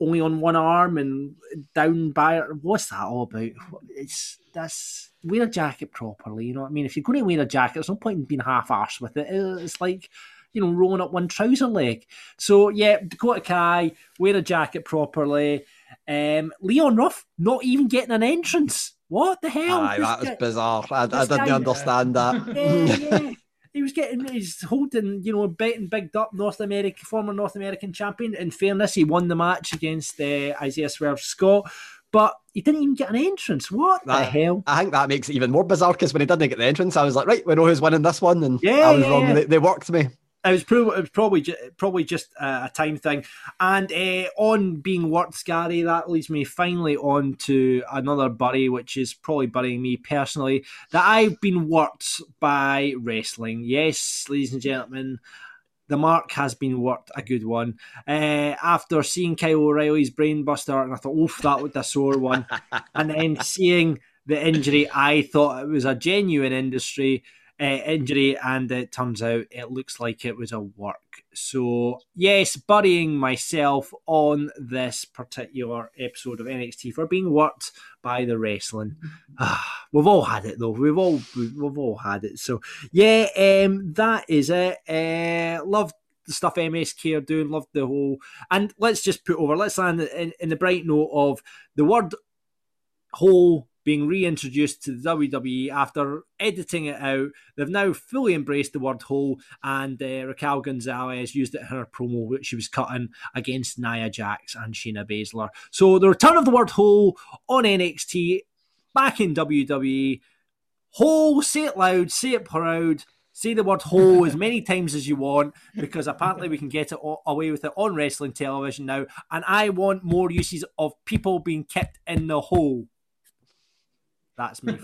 only on one arm and down by what's that all about? It's that's wear a jacket properly. You know what I mean? If you're going to wear a jacket, there's no point in being half arsed with it. It's like you know rolling up one trouser leg. So yeah, Dakota Kai wear a jacket properly. Um, Leon Ruff not even getting an entrance. What the hell? Aye, that was bizarre. I, I didn't guy, understand that. Yeah, yeah. he was getting he's holding you know betting bigged up North American former North American champion. In fairness, he won the match against uh, Isaiah Swerve Scott, but he didn't even get an entrance. What that, the hell? I think that makes it even more bizarre because when he didn't get the entrance, I was like, right, we know who's winning this one, and yeah, I was yeah, wrong. They, they worked me it was, pro- it was probably ju- probably just a time thing. And uh, on being worked, Scary, that leads me finally on to another buddy, which is probably burying me personally. That I've been worked by wrestling. Yes, ladies and gentlemen, the mark has been worked a good one. Uh, after seeing Kyle O'Reilly's brainbuster, and I thought, oof, that was a sore one. and then seeing the injury, I thought it was a genuine industry uh, injury, and it turns out it looks like it was a work. So, yes, burying myself on this particular episode of NXT for being worked by the wrestling. Ah, we've all had it though. We've all we've all had it. So, yeah, um, that is it. Uh, love the stuff MSK are doing. Love the whole. And let's just put over. Let's land in, in the bright note of the word whole being reintroduced to the WWE after editing it out. They've now fully embraced the word hole, and uh, Raquel Gonzalez used it in her promo, which she was cutting against Nia Jax and Shayna Baszler. So the return of the word hole on NXT back in WWE. Hole, say it loud, say it proud. Say the word hole as many times as you want because apparently we can get it away with it on wrestling television now. And I want more uses of people being kicked in the hole. That's me.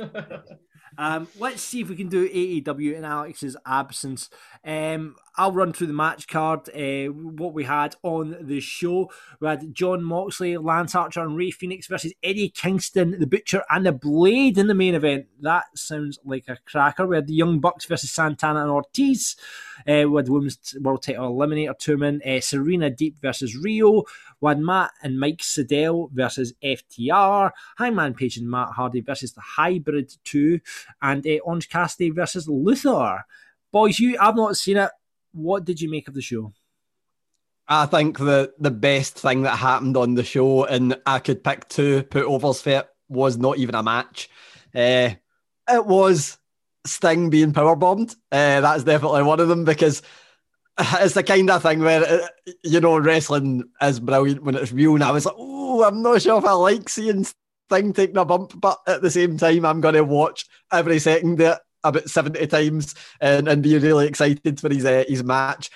um, let's see if we can do AEW in Alex's absence. Um, I'll run through the match card, uh, what we had on the show. We had Jon Moxley, Lance Archer, and Rey Fenix versus Eddie Kingston, The Butcher, and The Blade in the main event. That sounds like a cracker. We had the Young Bucks versus Santana and Ortiz. Uh, we had Women's World Title Eliminator Tournament. Uh, Serena Deeb versus Rio. We had Matt and Mike Sydal versus FTR. Hangman Page and Matt Hardy versus the Hybrid 2. And uh, Orange Cassidy versus Luther. Boys, you I've not seen it. What did you make of the show? I think the the best thing that happened on the show, and I could pick two put overs for it, was not even a match. Uh, it was Sting being power bombed. Uh, that's definitely one of them because it's the kind of thing where uh, you know wrestling is brilliant when it's real. And I was like, oh, I'm not sure if I like seeing Sting taking a bump, but at the same time, I'm going to watch every second it about 70 times and, and be really excited for his uh, his match.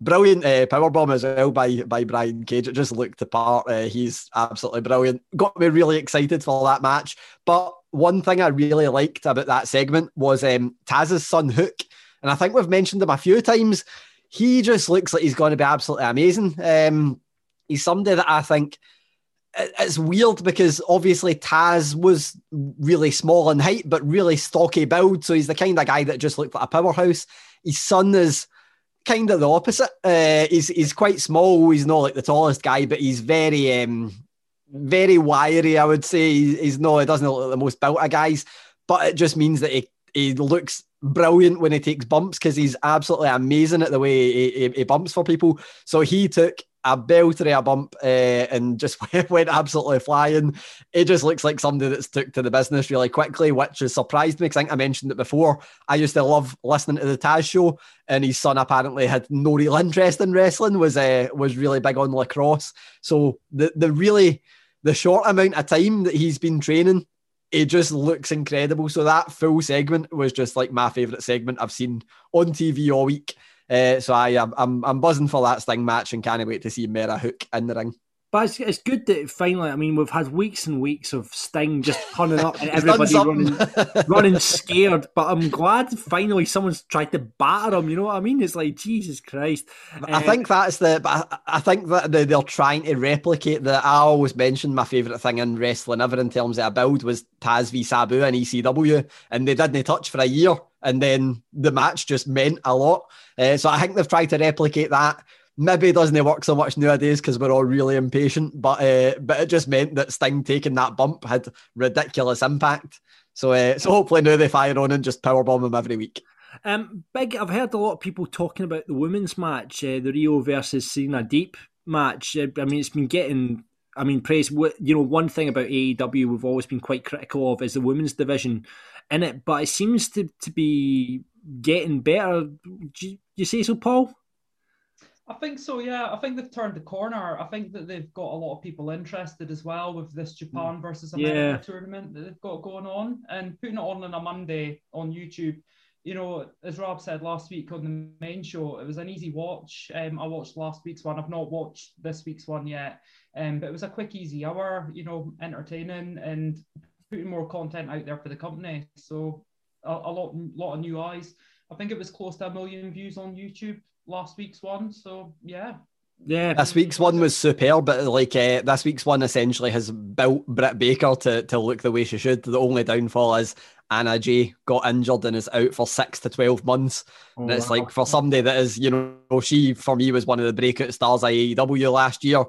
Brilliant uh, power bomb as well by by Brian Cage. It just looked the part. Uh, he's absolutely brilliant. Got me really excited for that match. But one thing I really liked about that segment was um, Taz's son Hook, and I think we've mentioned him a few times. He just looks like he's going to be absolutely amazing. Um, he's somebody that I think it's weird because obviously Taz was really small in height, but really stocky build. So he's the kind of guy that just looked like a powerhouse. His son is kind of the opposite. Uh, he's he's quite small. He's not like the tallest guy, but he's very um, very wiry. I would say he's, he's no. He doesn't look like the most built of guys, but it just means that he he looks brilliant when he takes bumps because he's absolutely amazing at the way he, he, he bumps for people. So he took a belter a bump uh, and just went absolutely flying. It just looks like somebody that's took to the business really quickly, which has surprised me because I think I mentioned it before. I used to love listening to the Taz show, and his son apparently had no real interest in wrestling. was uh, was really big on lacrosse. So the the really the short amount of time that he's been training it just looks incredible. So that full segment was just like my favorite segment I've seen on TV all week. Uh, so I I'm, I'm buzzing for that Sting match and can't wait to see Mera Hook in the ring. But it's, it's good that finally, I mean, we've had weeks and weeks of Sting just turning up and everybody running, running scared. But I'm glad finally someone's tried to batter him. You know what I mean? It's like, Jesus Christ. I uh, think that's the, but I, I think that they're trying to replicate the, I always mentioned my favourite thing in wrestling ever in terms of a build was Taz v Sabu and ECW. And they didn't touch for a year. And then the match just meant a lot. Uh, so I think they've tried to replicate that maybe doesn't work so much nowadays because we're all really impatient. But uh, but it just meant that Sting taking that bump had ridiculous impact. So uh, so hopefully now they fire on and just powerbomb him every week. Um, big. I've heard a lot of people talking about the women's match, uh, the Rio versus Serena Deeb match. Uh, I mean, it's been getting. I mean, praise. You know, one thing about AEW we've always been quite critical of is the women's division in it, but it seems to to be getting better. Do you, you say so, Paul? I think so, yeah. I think they've turned the corner. I think that they've got a lot of people interested as well with this Japan mm. versus America yeah. tournament that they've got going on and putting it on on a Monday on YouTube. You know, as Rob said last week on the main show, it was an easy watch. Um, I watched last week's one. I've not watched this week's one yet, um, but it was a quick, easy hour. You know, entertaining and putting more content out there for the company. So a, a lot, lot of new eyes. I think it was close to a million views on YouTube last week's one. So yeah. Yeah, this week's one was superb, but like uh, this week's one essentially has built Britt Baker to, to look the way she should. The only downfall is Anna Jay got injured and is out for six to twelve months. Oh, and it's wow. like for somebody that is, you know, she for me was one of the breakout stars of AEW last year,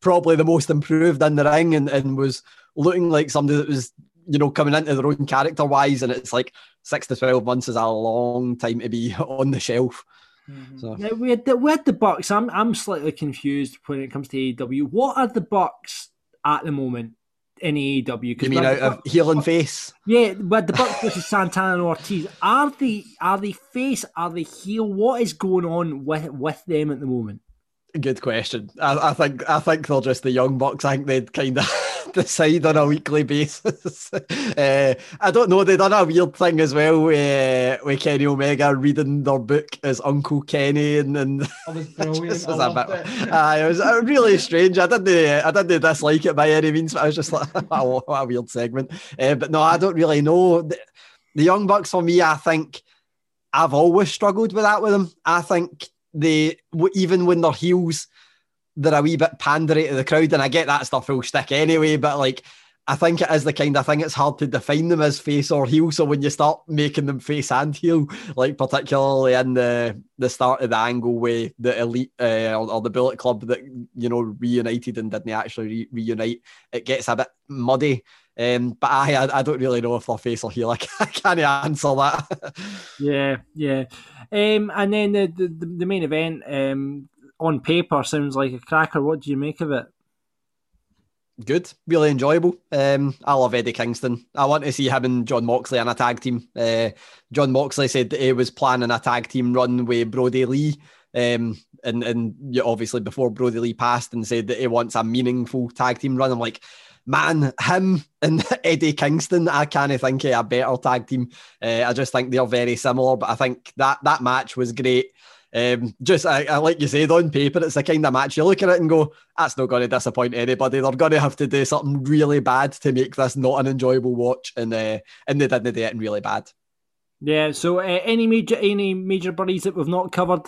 probably the most improved in the ring, and, and was looking like somebody that was, you know, coming into their own character wise. And it's like six to twelve months is a long time to be on the shelf. Mm-hmm. So yeah, we had the we had the Bucks. I'm I'm slightly confused when it comes to AEW. What are the Bucks at the moment in AEW? You mean out of heel and face? Yeah, but the Bucks versus Santana and Ortiz. Are they are they face? Are they heel? What is going on with with them at the moment? Good question. I, I think I think they're just the young Bucks. I think they'd kind of decide on a weekly basis. uh, I don't know. They done a weird thing as well with, uh, with Kenny Omega reading their book as Uncle Kenny, and, and that was brilliant. was a bit, it. Uh, it was really strange. I didn't I didn't dislike it by any means, but I was just like, what a weird segment. Uh, but no, I don't really know. The, the Young Bucks for me, I think I've always struggled with that with them. I think they even when they're heels they're a wee bit pandery to the crowd, and I get that's their full stick anyway. But like, I think it is the kind of thing it's hard to define them as face or heel. So when you start making them face and heel, like particularly in the the start of the angle with the elite uh, or, or, the Bullet Club that you know reunited and didn't actually re- reunite, it gets a bit muddy. Um, but I, I don't really know if they're face or heel. I can't answer that. yeah, yeah. Um, and then the, the the main event, um, on paper sounds like a cracker. What do you make of it? Good, really enjoyable. Um, I love Eddie Kingston. I want to see him and Jon Moxley in a tag team. Uh, Jon Moxley said that he was planning a tag team run with Brodie Lee. Um, and and obviously before Brodie Lee passed and said that he wants a meaningful tag team run. I'm like, man, him and Eddie Kingston, I can't think of a better tag team. Uh, I just think they're very similar, but I think that that match was great. Um, just I, I, like you said on paper, it's the kind of match you look at it and go, "That's not going to disappoint anybody." They're going to have to do something really bad to make this not an enjoyable watch, and uh, and they didn't do it really bad. Yeah. So, uh, any major any major buddies that we've not covered?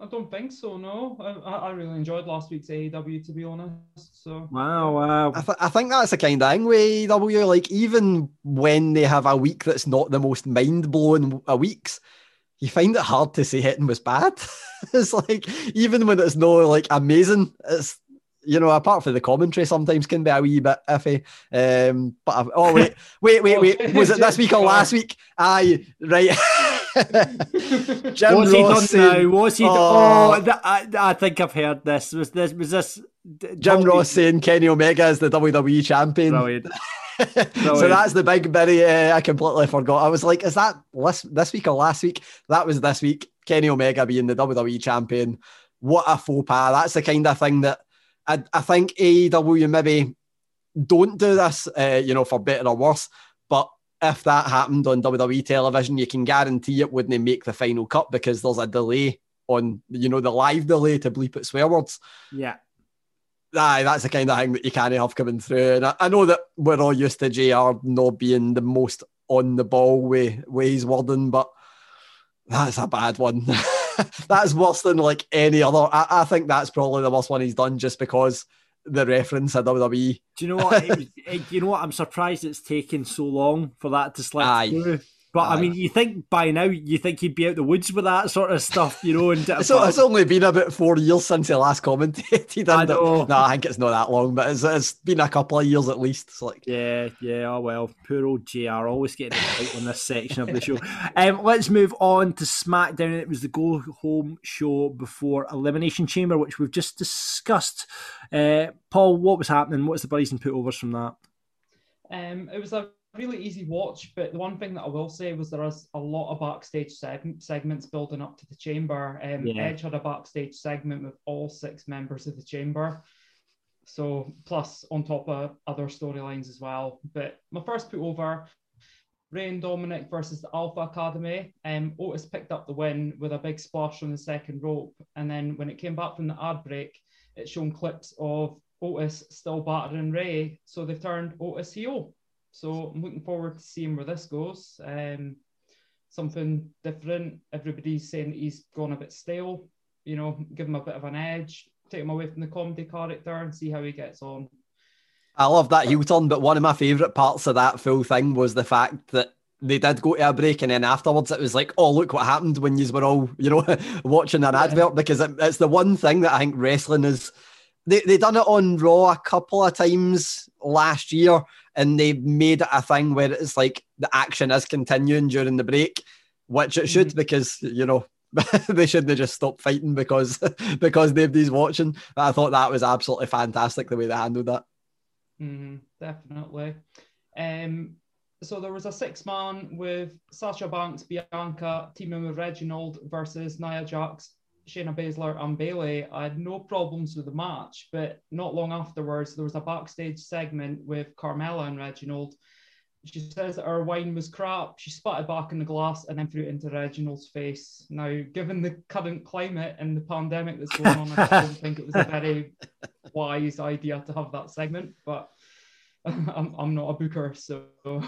I don't think so. No, I, I really enjoyed last week's AEW to be honest. So wow, wow. I, th- I think that's the kind of thing with AEW. Like even when they have a week that's not the most mind blowing weeks, you find it hard to say hitting was bad. it's like even when it's no like amazing, it's you know, apart from the commentary, sometimes can be a wee bit iffy. Um, but I've, oh wait, wait, wait, wait, was it this week or last week? Aye, right. Jim What's Ross he done saying- now? What's he? Oh. Oh, th- I, I think I've heard this. Was this was this d- Jim Ross saying Kenny Omega is the WWE champion. Brilliant. so that's the big bitty. Uh, I completely forgot. I was like, is that this, this week or last week? That was this week. Kenny Omega being the WWE champion. What a faux pas. That's the kind of thing that I, I think AEW maybe don't do this, uh, you know, for better or worse. If that happened on WWE television, you can guarantee it wouldn't make the final cut because there's a delay on, you know, the live delay to bleep it swear words. Yeah. Aye, that's the kind of thing that you can't have coming through. And I, I know that we're all used to JR not being the most on the ball with, with his wording, but that's a bad one. that's worse than like any other. I, I think that's probably the worst one he's done just because the reference at WWE. Do you know what? It was, it, you know what? I'm surprised it's taken so long for that to slip Aye. through. But I mean, you think by now you think he'd be out the woods with that sort of stuff, you know? And So it's only been about four years since he last commentated. I and know. No, I think it's not that long, but it's, it's been a couple of years at least. It's like, Yeah, yeah. Oh well, poor old Jr. Always getting it right on this section of the show. Um, let's move on to SmackDown. It was the go home show before Elimination Chamber, which we've just discussed. Uh, Paul, what was happening? What's the buddies and putovers from that? Um, it was a really easy watch, but the one thing that I will say was there was a lot of backstage seg- segments building up to the chamber. Um, Yeah. Edge had a backstage segment with all six members of the chamber. So, plus on top of other storylines as well. But my first put over Ray and Dominic versus the Alpha Academy. Um, Otis picked up the win with a big splash on the second rope. And then when it came back from the ad break, it shown clips of Otis still battering Ray. So they've turned Otis heel. So I'm looking forward to seeing where this goes. Um, something different. Everybody's saying he's gone a bit stale. You know, give him a bit of an edge, take him away from the comedy character, and see how he gets on. I love that heel turn, but one of my favourite parts of that full thing was the fact that they did go to a break and then afterwards it was like, oh, look what happened when you were all, you know, watching an advert because it, it's the one thing that I think wrestling is. They, they done it on Raw a couple of times last year and they made it a thing where it's like the action is continuing during the break, which it should because, you know, they shouldn't have just stopped fighting because because nobody's watching. But I thought that was absolutely fantastic the way they handled that. Mhm, definitely. Um, so there was a six man with Sasha Banks, Bianca teaming with Reginald versus Nia Jax, Shayna Baszler, and Bayley. I had no problems with the match, but not long afterwards, there was a backstage segment with Carmella and Reginald. She says that her wine was crap. She spat it back in the glass and then threw it into Reginald's face. Now, given the current climate and the pandemic that's going on, I don't think it was a very wise idea to have that segment, but I'm, I'm not a booker, so.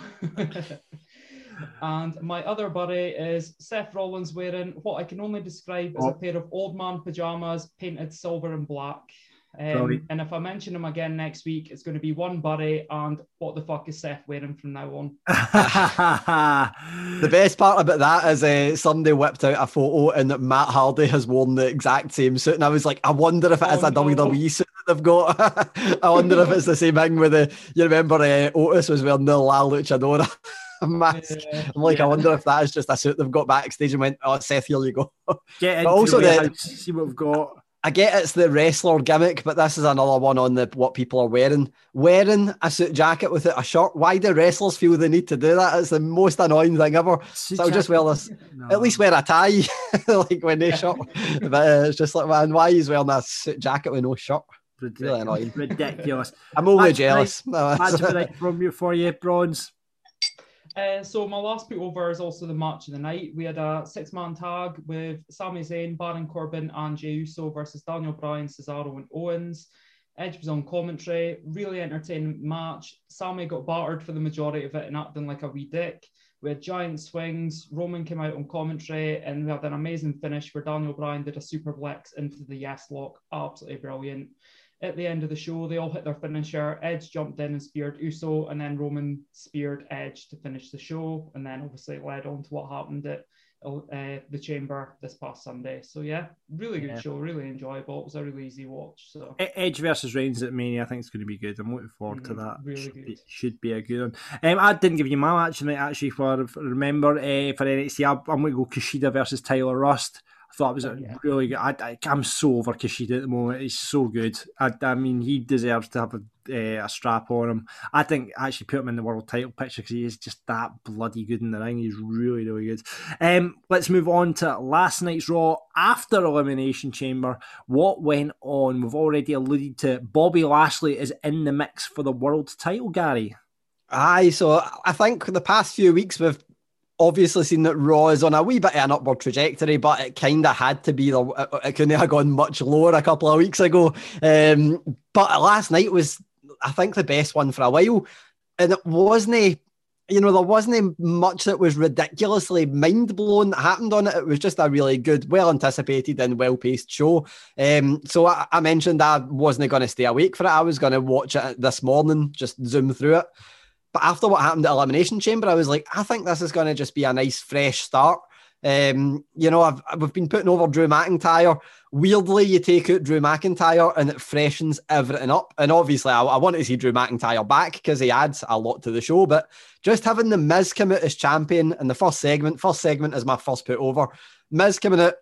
and my other buddy is Seth Rollins wearing what I can only describe as a pair of old man pajamas painted silver and black. Um, and if I mention him again next week, it's going to be one buddy and what the fuck is Seth wearing from now on? The best part about that is uh, somebody whipped out a photo and that Matt Hardy has worn the exact same suit. And I was like, I wonder if it is Oh, a no. WWE suit that they've got. I wonder if it's the same thing with the, you remember uh, Otis was wearing the La Luchadora mask. Yeah. I'm like, Yeah. I wonder if that is just a suit they've got backstage and went, oh, Seth, here you go. Get into also the see what we've got. I get it's the wrestler gimmick, but this is another one on the what people are wearing. Wearing a suit jacket with a shirt. Why do wrestlers feel the need to do that? It's the most annoying thing ever. So I'll just wear this. No. At least wear a tie, like when they shop. But uh, it's just like, man, why he's wearing a suit jacket with no shirt? Really annoying. Ridiculous. I'm only That's jealous. No, That's it's- right from you for you, Bronze. Uh, so my last put over is also the match of the night. We had a six-man tag with Sami Zayn, Baron Corbin, and Jey Uso versus Daniel Bryan, Cesaro, and Owens. Edge was on commentary. Really entertaining match. Sami got battered for the majority of it and acting like a wee dick. We had giant swings. Roman came out on commentary, and we had an amazing finish where Daniel Bryan did a superplex into the yes lock. Absolutely brilliant. At the end of the show, they all hit their finisher. Edge jumped in and speared Uso, and then Roman speared Edge to finish the show, and then obviously it led on to what happened at uh, the Chamber this past Sunday. So yeah, really good Yeah. show, really enjoyable. It was a really easy watch. So Edge versus Reigns at Mania, I think it's going to be good. I'm looking forward to Mm, that. really should good. Be, should be a good one. Um, I didn't give you my match tonight actually for, remember uh, for NXT. I'm going to go Kushida versus Tyler Rust. I thought it was a Oh, yeah. really good. I, I, I'm so over Kushida at the moment. He's so good. I, I mean, he deserves to have a, uh, a strap on him. I think I actually put him in the world title picture because he is just that bloody good in the ring. He's really, really good. Um, let's move on to last night's Raw after Elimination Chamber. What went on? We've already alluded to Bobby Lashley is in the mix for the world title, Gary. Aye, so I think the past few weeks we've obviously seen that Raw is on a wee bit of an upward trajectory, but it kind of had to be. The, it, couldn't have gone much lower a couple of weeks ago. Um, but last night was, I think, the best one for a while, and it wasn't. You know, there wasn't much that was ridiculously mind blowing that happened on it. It was just a really good, well anticipated, and well paced show. Um, so I, I mentioned I wasn't going to stay awake for it. I was going to watch it this morning, just zoom through it. But after what happened at Elimination Chamber, I was like, I think this is going to just be a nice fresh start. Um, you know, I've we've been putting over Drew McIntyre. Weirdly, you take out Drew McIntyre and it freshens everything up. And obviously, I, I wanted to see Drew McIntyre back because he adds a lot to the show. But just having the Miz come out as champion in the first segment, first segment is my first put over. Miz coming out,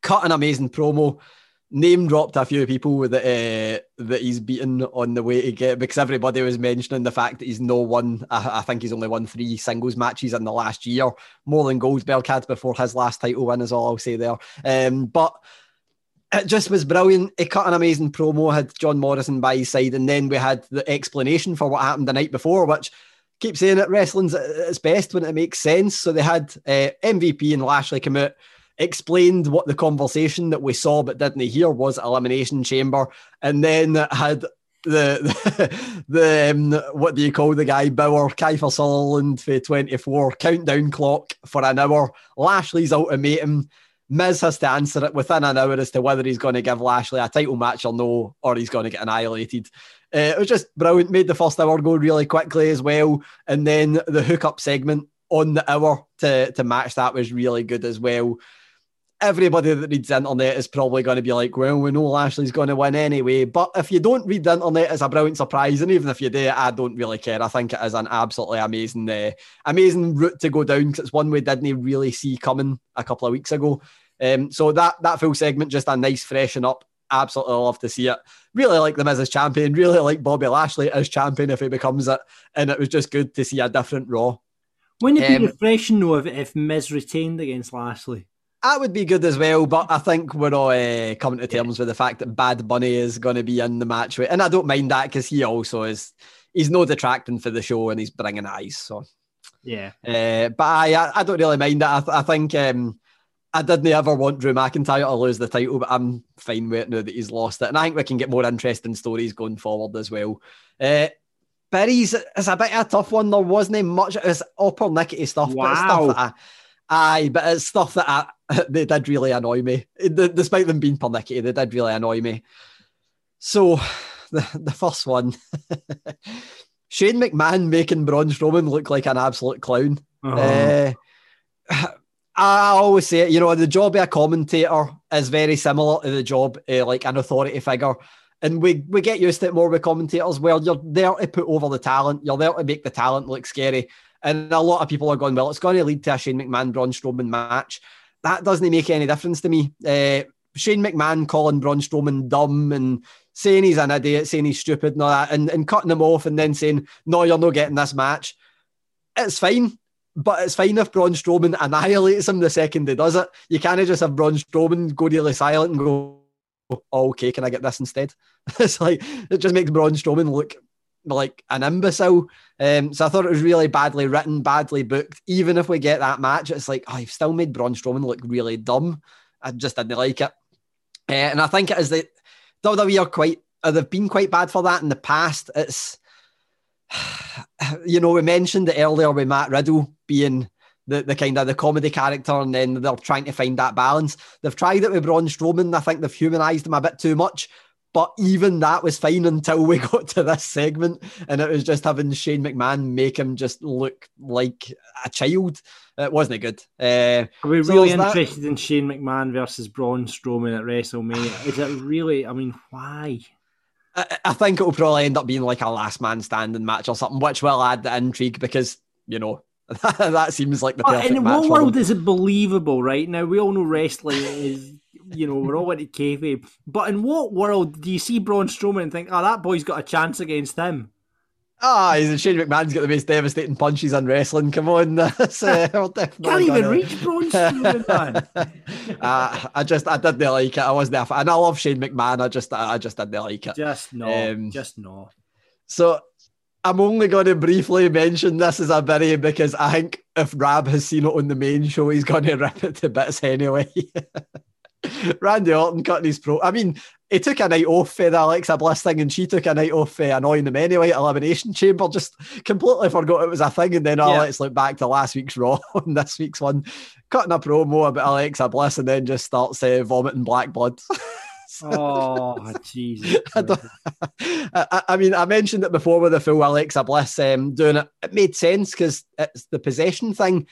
cut an amazing promo name dropped a few people that uh, that he's beaten on the way to get because everybody was mentioning the fact that he's no one. I, I think he's only won three singles matches in the last year, more than Goldberg had before his last title win. Is all I'll say there. Um, but it just was brilliant. He cut an amazing promo, had John Morrison by his side, and then we had the explanation for what happened the night before, which keep saying it wrestling's at its best when it makes sense. So they had uh, MVP and Lashley come out explained what the conversation that we saw but didn't hear was elimination chamber and then had the the, the um, what do you call the guy Bauer Kiefer Sutherland for 24 countdown clock for an hour. Lashley's ultimatum. Miz has to answer it within an hour as to whether he's going to give Lashley a title match or no or he's going to get annihilated. Uh, it was just brilliant. Made the first hour go really quickly as well and then the hookup segment on the hour to to match that was really good as well everybody that reads the internet is probably going to be like, well, we know Lashley's going to win anyway. But if you don't read the internet, it's a brilliant surprise. And even if you do, I don't really care. I think it is an absolutely amazing, uh, amazing route to go down because it's one we didn't really see coming a couple of weeks ago. Um, so that that full segment, just a nice freshen up. Absolutely love to see it. Really like them as his champion. Really like Bobby Lashley as champion if he becomes it. And it was just good to see a different Raw. Wouldn't it Um, be refreshing though if, if Miz retained against Lashley? That would be good as well, but I think we're all uh, coming to terms with the fact that Bad Bunny is going to be in the match, with, and I don't mind that because he also is. He's no detracting for the show, and he's bringing eyes. So, Yeah. uh, but I, I, don't really mind that. I, th- I think um, I didn't ever want Drew McIntyre to lose the title, but I'm fine with it now that he's lost it, and I think we can get more interesting stories going forward as well. Uh, Berries is a bit of a tough one. There wasn't much. It's upper nickety stuff, but stuff Wow. that I, Aye, but it's stuff that I, they did really annoy me. Despite them being pernickety, they did really annoy me. So, the, the first one Shane McMahon making Braun Strowman look like an absolute clown. Uh-huh. Uh, I always say it, you know, the job of a commentator is very similar to the job of like an authority figure. And we, we get used to it more with commentators where you're there to put over the talent, you're there to make the talent look scary. And a lot of people are going, well, it's going to lead to a Shane McMahon Braun Strowman match. That doesn't make any difference to me. Uh, Shane McMahon calling Braun Strowman dumb and saying he's an idiot, saying he's stupid and all that, and, and cutting him off and then saying, no, you're not getting this match. It's fine. But it's fine if Braun Strowman annihilates him the second he does it. You can't just have Braun Strowman go really silent and go, oh, okay, can I get this instead? it's like, it just makes Braun Strowman look like an imbecile. Um, so I thought it was really badly written, badly booked. Even if we get that match, it's like, oh, you've still made Braun Strowman look really dumb. I just didn't like it. Uh, and I think it is that WWE are quite, uh, they've been quite bad for that in the past. It's, you know, we mentioned it earlier with Matt Riddle being the, the kind of the comedy character, and then they're trying to find that balance. They've tried it with Braun Strowman. I think they've humanized him a bit too much. But even that was fine until we got to this segment, and it was just having Shane McMahon make him just look like a child. It wasn't good. Uh, Are we so really is that- interested in Shane McMahon versus Braun Strowman at WrestleMania? Is it really? I mean, why? I, I think it will probably end up being like a last man standing match or something, which will add the intrigue because you know that seems like the perfect in match what for them. world is it believable right now? We all know wrestling is, you know, we're all into kayfabe. But in what world do you see Braun Strowman and think, oh, that boy's got a chance against him? Ah, he's Shane McMahon's got the most devastating punches in wrestling. Come on, that's, uh, definitely Can't even reach Braun Strowman, uh, I just I didn't like it. I wasn't a fan. And I love Shane McMahon. I just I just didn't like it. Just no, Um, just no. So I'm only going to briefly mention this as a Berry because I think if Rab has seen it on the main show, he's going to rip it to bits anyway. Randy Orton cutting his pro. I mean, he took a night off for the Alexa Bliss thing, and she took a night off for annoying them anyway at Elimination Chamber. Just completely forgot it was a thing, and then oh, Yeah. let's look back to last week's Raw and this week's one, cutting a promo about Alexa Bliss, and then just starts uh, vomiting black blood. Oh, Jesus. I, don't- I, I mean, I mentioned it before with the full Alexa Bliss um, doing it. It made sense because it's the possession thing.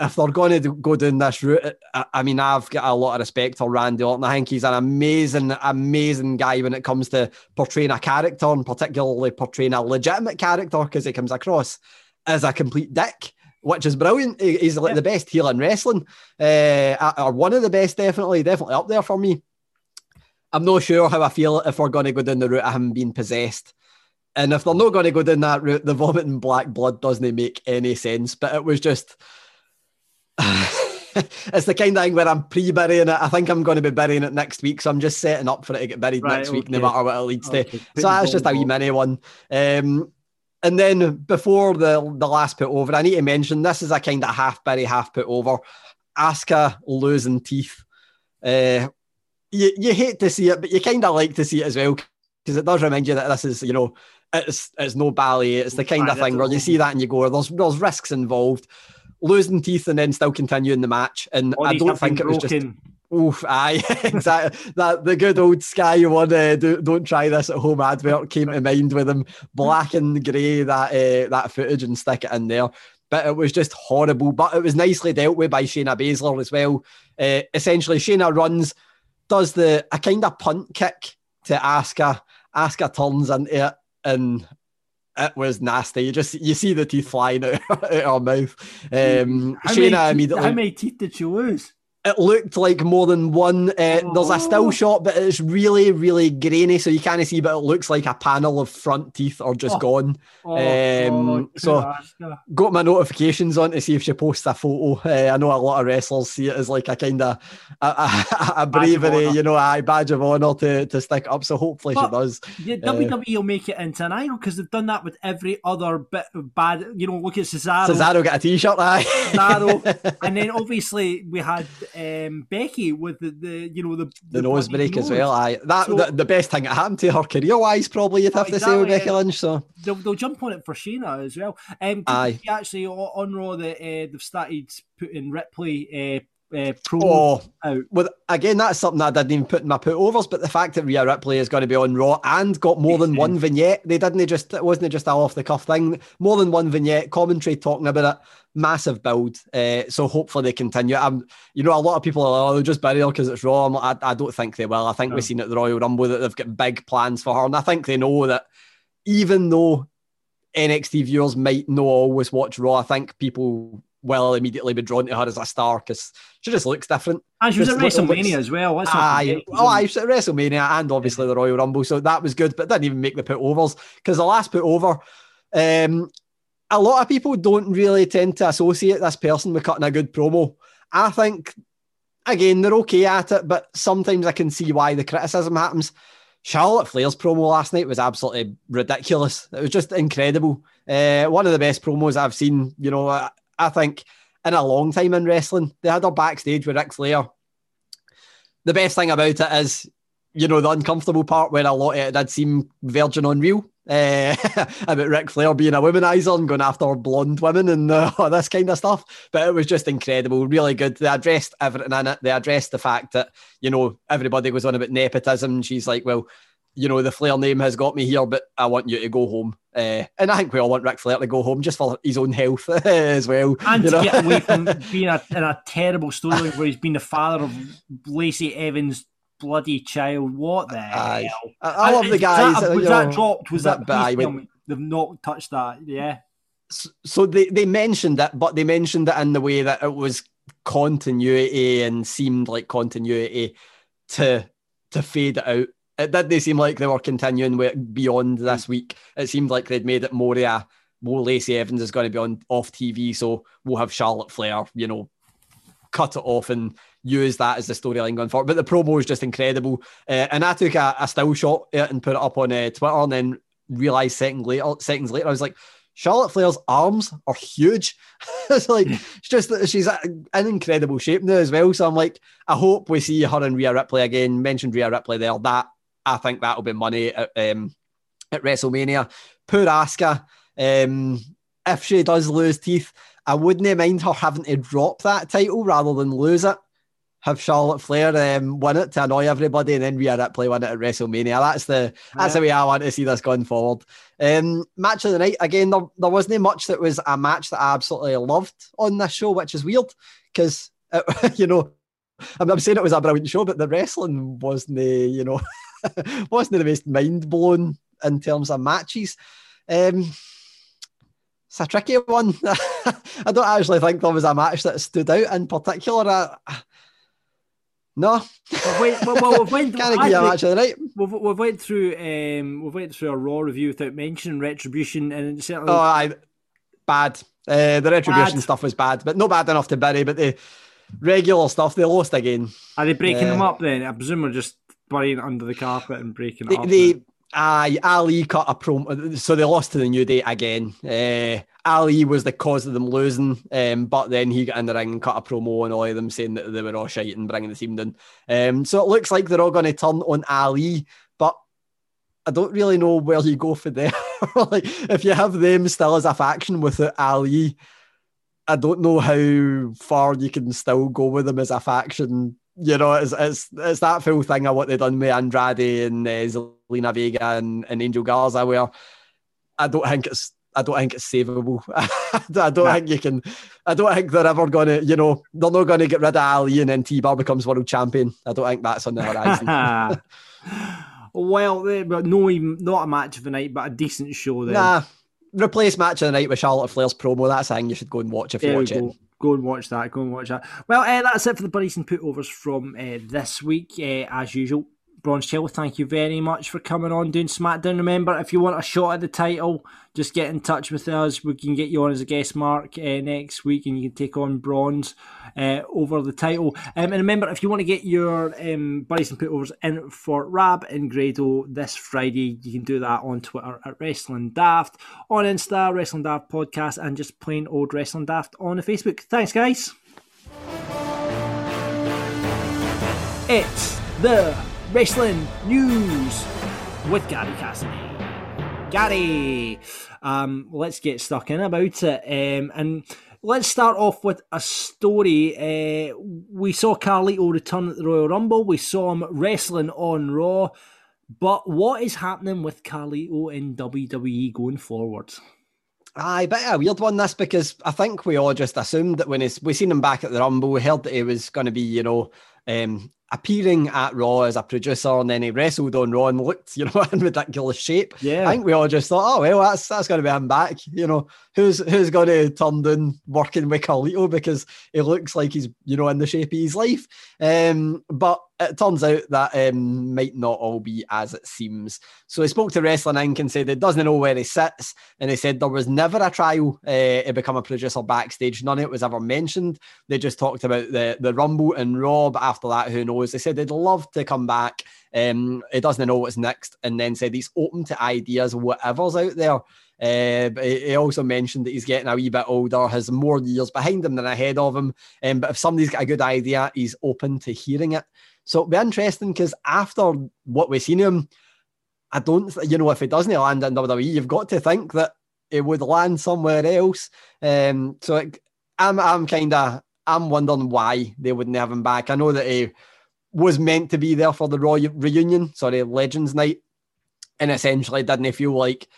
If they're going to go down this route, I, I mean, I've got a lot of respect for Randy Orton. I think he's an amazing, amazing guy when it comes to portraying a character and particularly portraying a legitimate character because he comes across as a complete dick. Which is brilliant. He's like the best heel in wrestling, uh, or one of the best, definitely, definitely up there for me. I'm not sure how I feel if we're going to go down the route of him being possessed. And if they're not going to go down that route, the vomiting black blood doesn't make any sense. But it was just. it's the kind of thing where I'm pre burying it. I think I'm going to be burying it next week. So I'm just setting up for it to get buried Right, next week, no matter what it leads Okay, to. So that's just a wee mini one. Um, and then before the, the last put over, I need to mention this is a kind of half bury, half put over. Asuka losing teeth. Uh, you, you hate to see it, but you kind of like to see it as well because it does remind you that this is, you know, it's it's no ballet. It's the kind of thing where you see that and you go, there's there's risks involved. Losing teeth and then still continuing the match, and I don't think it was just broken. Oof, aye, exactly. That the good old Sky one. Uh, do, don't try this at home advert came to mind with him, black and grey that uh, that footage and stick it in there. But it was just horrible. But it was nicely dealt with by Shayna Baszler as well. Uh, essentially, Shayna runs, does the a kind of punt kick to Asuka. Asuka turns into it, and it was nasty. You just you see the teeth flying out, out her mouth. Um, How Shayna teeth, immediately how many teeth did she lose? It looked like more than one. Uh, There's a still Oh. shot, but it's really, really grainy, so you can't see. But it looks like a panel of front teeth are just Oh. gone. Oh, Um, so- Got my notifications on to see if she posts a photo. Uh, I know a lot of wrestlers see it as like a kind of a, a, a bravery, you know, a badge of honor to to stick up. So hopefully But- she does. Yeah, Uh, WWE will make it into an idol because they've done that with every other bit of bad. You know, look at Cesaro, Cesaro get a t-shirt, aye. Cesaro, and then obviously we had um, Becky with the, the you know the the nose bloody break as well. I that So- the, the best thing that happened to her career wise, probably you'd have to say with Becky. Lynch. So They'll, they'll jump on it for Shayna as well. Um, Aye. actually on on Raw that uh, they've started putting Ripley uh, uh, promo Oh, out. well, again, that's something I didn't even put in my put overs. But the fact that Rhea Ripley is going to be on Raw and got more than one vignette, they didn't they just it wasn't it just a off the cuff thing. More than one vignette, commentary talking about it, massive build. Uh, so hopefully they continue. I'm, you know, a lot of people are like, oh, they'll just bury her because it's Raw. Like, I, I don't think they will. I think No. we've seen at the Royal Rumble that they've got big plans for her, and I think they know that even though NXT viewers might not always watch Raw, I think people will immediately be drawn to her as a star because she just looks different. And she was at Just looks- WrestleMania as well. Not Aye, oh, aye, she was at WrestleMania and obviously the Royal Rumble, so that was good, but didn't even make the put overs because the last put over, um, a lot of people don't really tend to associate this person with cutting a good promo. I think, again, they're okay at it, but sometimes I can see why the criticism happens. Charlotte Flair's promo last night was absolutely ridiculous. It was just incredible. Uh, one of the best promos I've seen, you know, I, think in a long time in wrestling. They had her backstage with Ric Flair. The best thing about it is, you know, the uncomfortable part where a lot of it did seem virgin unreal. Uh, about Ric Flair being a womanizer and going after blonde women and uh, all this kind of stuff. But it was just incredible, really good. They addressed everything in it. They addressed the fact that, you know, everybody goes on about nepotism. She's like, well, you know, the Flair name has got me here, but I want you to go home. Uh, and I think we all want Ric Flair to go home just for his own health as well. And you to know? get away from being a, in a terrible storyline where he's been the father of Lacey Evans' bloody child. What the Aye. hell? I, I love the guys. That, was that know, dropped? Was that? went- They've not touched that. Yeah. so they, they mentioned it, but they mentioned it in the way that it was continuity and seemed like continuity to to fade it out. It didn't seem like they were continuing with beyond this week. It seemed like they'd made it more a more Lacey Evans is going to be on off TV, so we'll have Charlotte Flair, you know, cut it off and use that as the storyline going forward. But the promo was just incredible, uh, and I took a, a still shot and put it up on uh, Twitter, and then realized second later, seconds later, I was like, Charlotte Flair's arms are huge. it's like it's just that she's in incredible shape now as well. So I'm like, I hope we see her and Rhea Ripley again. Mentioned Rhea Ripley there. That I think that'll be money at, um, at WrestleMania. Poor Asuka. Um, if she does lose teeth, I wouldn't mind her having to drop that title rather than lose it. Have Charlotte Flair um, win it to annoy everybody, and then Rhea Ripley win it at WrestleMania. That's the that's the way I want to see this going forward. Um, match of the night again. There, there wasn't much that was a match that I absolutely loved on this show, which is weird because you know I'm, I'm saying it was a brilliant show, but the wrestling wasn't the you know wasn't the most mind blown in terms of matches. Um, it's a tricky one. I don't actually think there was a match that stood out in particular. I, no, Well, wait, well, well, we've went, can't give you a match of the night. We've, we've went through um, we've went through a raw review without mentioning retribution, and it's certainly Oh, I bad. Uh, the retribution Bad. stuff was bad, but not bad enough to bury. But the regular stuff, they lost again. are they breaking them uh, up? Then I presume we're just burying it under the carpet and breaking it They, up. they aye, Ali cut a promo, so they lost to the New Day again. Uh, Ali was the cause of them losing, um, but then he got in the ring and cut a promo on all of them saying that they were all shite and bringing the team down. Um, so it looks like they're all going to turn on Ali, but I don't really know where you go for there. like if you have them still as a faction without Ali, I don't know how far you can still go with them as a faction. You know, it's it's, it's that full thing of what they've done with Andrade and uh, Zelina Vega and, and Angel Garza, where I don't think it's I don't think it's savable. I don't think you can. I don't think they're ever going to. You know, they're not going to get rid of Ali and then T Bar becomes world champion. I don't think that's on the horizon. well, but no, even not a match of the night, but a decent show. Then Nah, replace match of the night with Charlotte Flair's promo. That's a thing you should go and watch if you There we watch it. Go. And watch that. Go and watch that. Well, uh, that's it for the buddies and putovers from uh, this week. Uh, as usual, Bronze Chill, thank you very much for coming on doing SmackDown. Remember, if you want a shot at the title, just get in touch with us. We can get you on as a guest mark uh, next week, and you can take on Bronze uh, over the title. Um, and remember, if you want to get your um, buddies and putovers in for Rab and Grado this Friday, you can do that on Twitter at Wrestling Daft, on Insta, Wrestling Daft Podcast, and just plain old Wrestling Daft on the Facebook. Thanks, guys. It's the Wrestling News with Gary Cassidy. Gary, um, let's get stuck in about it. Um, and let's start off with a story. Uh, we saw Carlito return at the Royal Rumble. We saw him wrestling on Raw. But what is happening with Carlito in WWE going forward? Aye, bit of a weird one this because I think we all just assumed that when we seen him back at the Rumble, we heard that he was going to be, you know, um, appearing at Raw as a producer, and then he wrestled on Raw and looked, you know, in ridiculous shape. Yeah. I think we all just thought, oh well, that's that's going to be him back. You know, who's who's going to turn down working with Carlito because he looks like he's, you know, in the shape of his life. Um, but it turns out that um, might not all be as it seems. So he spoke to Wrestling Inc. and said he doesn't know where he sits. And he said there was never a trial uh, to become a producer backstage. None of it was ever mentioned. They just talked about the, the Rumble and Raw. But after that, who knows? They said they'd love to come back. Um, he doesn't know what's next. And then said he's open to ideas, whatever's out there. Uh, but he also mentioned that he's getting a wee bit older, has more years behind him than ahead of him. Um, but if somebody's got a good idea, he's open to hearing it. So it'll be interesting because after what we've seen him, I don't, you know, if he doesn't land in WWE, you've got to think that it would land somewhere else. Um, so it, I'm, I'm kind of, I'm wondering why they wouldn't have him back. I know that he was meant to be there for the Royal reunion, sorry, Legends Night. and essentially didn't feel like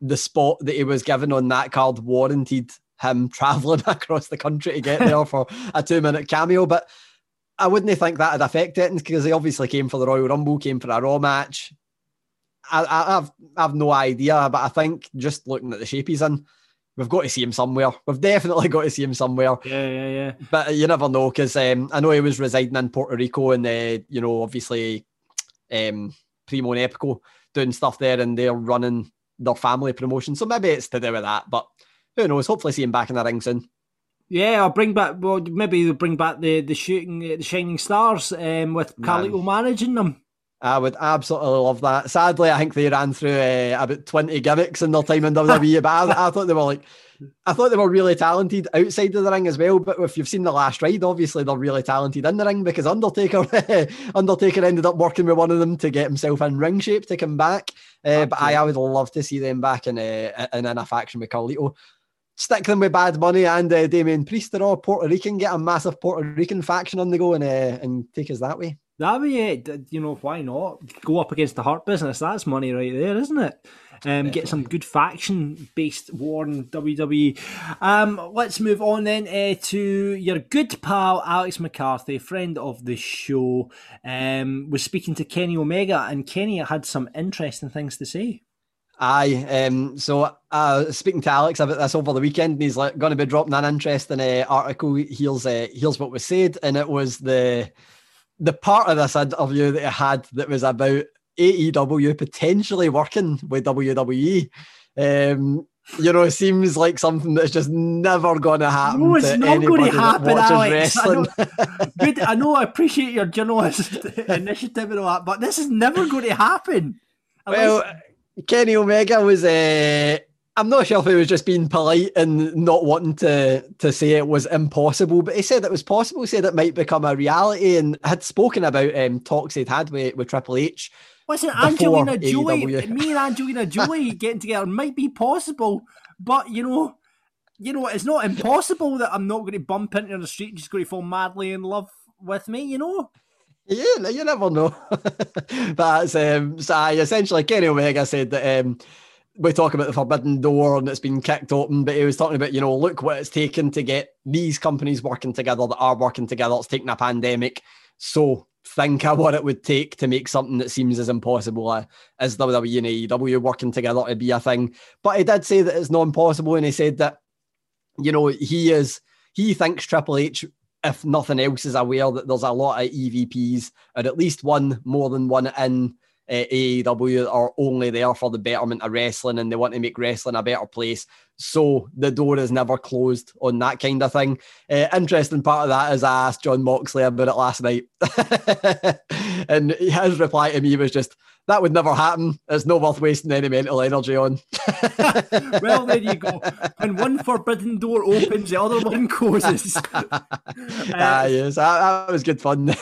the spot that he was given on that card warranted him travelling across the country to get there for a two minute cameo. But I wouldn't think that would affect it because he obviously came for the Royal Rumble, came for a Raw match. I, I, I've I've no idea, but I think just looking at the shape he's in, we've got to see him somewhere. We've definitely got to see him somewhere. Yeah, yeah, yeah. But you never know because um, I know he was residing in Puerto Rico and uh, you know obviously um, Primo and Epico doing stuff there and they're running their family promotion. So maybe it's to do with that. But who knows? Hopefully, see him back in the ring soon. Yeah, I'll bring back. Well, maybe they'll bring back the the shooting, the Shining Stars, um, with Carlito managing them. I would absolutely love that. Sadly, I think they ran through uh, about 20 gimmicks in their time in WWE, but I, I, thought they were like, I thought they were really talented outside of the ring as well. But if you've seen the last ride, obviously they're really talented in the ring because Undertaker, Undertaker ended up working with one of them to get himself in ring shape to come back. Uh, but I, I would love to see them back in, uh, in, in a faction with Carlito. Stick them with Bad Bunny and uh, Damian Priest. They're all Puerto Rican. Get a massive Puerto Rican faction on the go and uh, and take us that way. That way, you know, why not go up against the Hurt Business? That's money right there, isn't it? Um, get some good faction based war in WWE. Um, let's move on then uh, to your good pal Alex McCarthy, friend of the show, um, was speaking to Kenny Omega, and Kenny had some interesting things to say. Aye, um, so uh, speaking to Alex about this over the weekend, and he's like going to be dropping an interesting uh, article. Here's uh, here's what was said, and it was the the part of this interview that I had that was about AEW potentially working with WWE. Um, you know, it seems like something that's just never going to happen. No, it's not going to happen, Alex. I know, good, I know. I appreciate your journalist initiative and all that, but this is never going to happen. Unless... Well, Kenny Omega was. Uh, I'm not sure if he was just being polite and not wanting to to say it was impossible, but he said it was possible. He said it might become a reality, and had spoken about um, talks he'd had with, with Triple H. Listen, Angelina Jolie, me and Angelina Jolie getting together might be possible, but you know, you know, it's not impossible that I'm not going to bump into the street and just going to fall madly in love with me. You know. Yeah, you never know. but um, so I essentially Kenny Omega said that um, we talk about the forbidden door and it's been kicked open, but he was talking about, you know, look what it's taken to get these companies working together that are working together. It's taken a pandemic. So think of what it would take to make something that seems as impossible uh, as WWE and AEW working together to be a thing. But he did say that it's not impossible, and he said that, you know, he is he thinks Triple H, if nothing else, is aware that there's a lot of EVPs, or at least one more than one in uh, AEW are only there for the betterment of wrestling and they want to make wrestling a better place. So the door is never closed on that kind of thing. Uh, interesting part of that is I asked Jon Moxley about it last night. and his reply to me was just, that would never happen. It's not worth wasting any mental energy on. well, there you go. When one forbidden door opens, the other one closes. uh, ah, yes, that, that, was good fun.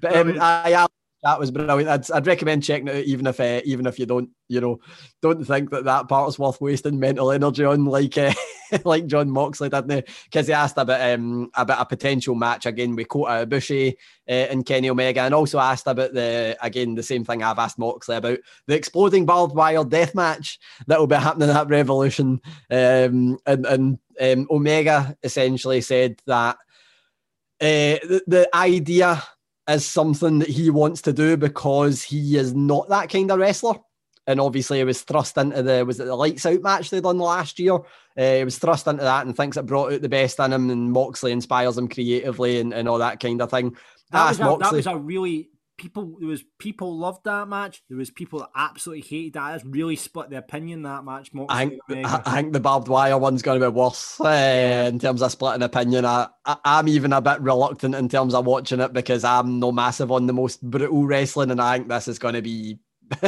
but um, I, that was brilliant. I'd, I'd recommend checking it out, even if uh, even if you don't, you know, don't think that that part is worth wasting mental energy on, like uh, like Jon Moxley didn't Because he asked about um about a potential match again with Kota Ibushi uh, and Kenny Omega, and also asked about the again the same thing I've asked Moxley about the exploding barbed wire death match that will be happening at Revolution. Um, and and um, Omega essentially said that. Uh, the, the idea is something that he wants to do because he is not that kind of wrestler. And obviously, he was thrust into the was it the lights out match they done last year. Uh, he was thrust into that and thinks it brought out the best in him. And Moxley inspires him creatively and, and all that kind of thing. That was, a, that was a really people there was people loved that match. There was people that absolutely hated that. It's really split the opinion that match. I think, I think the barbed wire one's going to be worse uh, in terms of splitting opinion. I, I, am even a bit reluctant in terms of watching it because I'm no massive on the most brutal wrestling, and I think this is going to be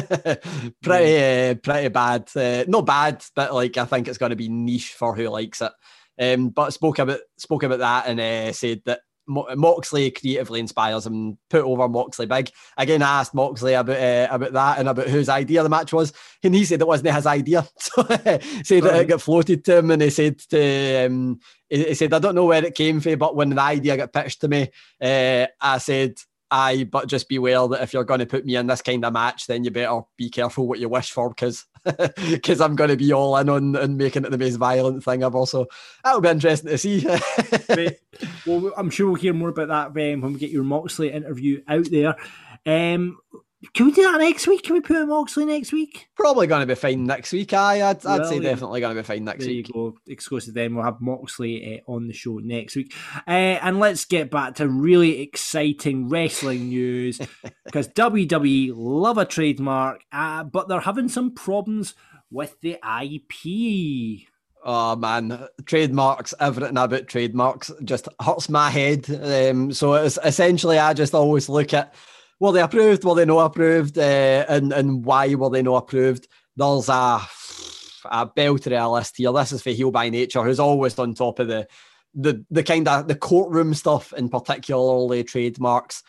pretty uh, pretty bad. Uh, not bad, but like I think it's going to be niche for who likes it. Um, but spoke about spoke about that and uh, said that Moxley creatively inspires him, put over Moxley big. Again, I asked Moxley about uh, about that and about whose idea the match was, and he said it wasn't his idea. So said that it got floated to him, and he said to um, he, he, said I don't know where it came from, but when the idea got pitched to me, uh, I said aye, but just beware that if you're going to put me in this kind of match, then you better be careful what you wish for because because I'm going to be all in on and making it the most violent thing ever. So that'll be interesting to see. well, I'm sure we'll hear more about that um, when we get your Moxley interview out there. Um, can we do that next week? Can we put Moxley next week? Probably going to be fine next week. Aye, I'd, I'd say definitely going to be fine next there week. You go. Exclusive then. We'll have Moxley uh, on the show next week. Uh, and let's get back to really exciting wrestling news because WWE love a trademark, uh, but they're having some problems with the IP. Oh man, trademarks, everything about trademarks just hurts my head. Um, so it's essentially, I just always look at were they approved? Were they not approved? Uh, and and why were they not approved? There's a a belter list here. This is for Heel by Nature, who's always on top of the the the kind of the courtroom stuff, in particularly trademarks.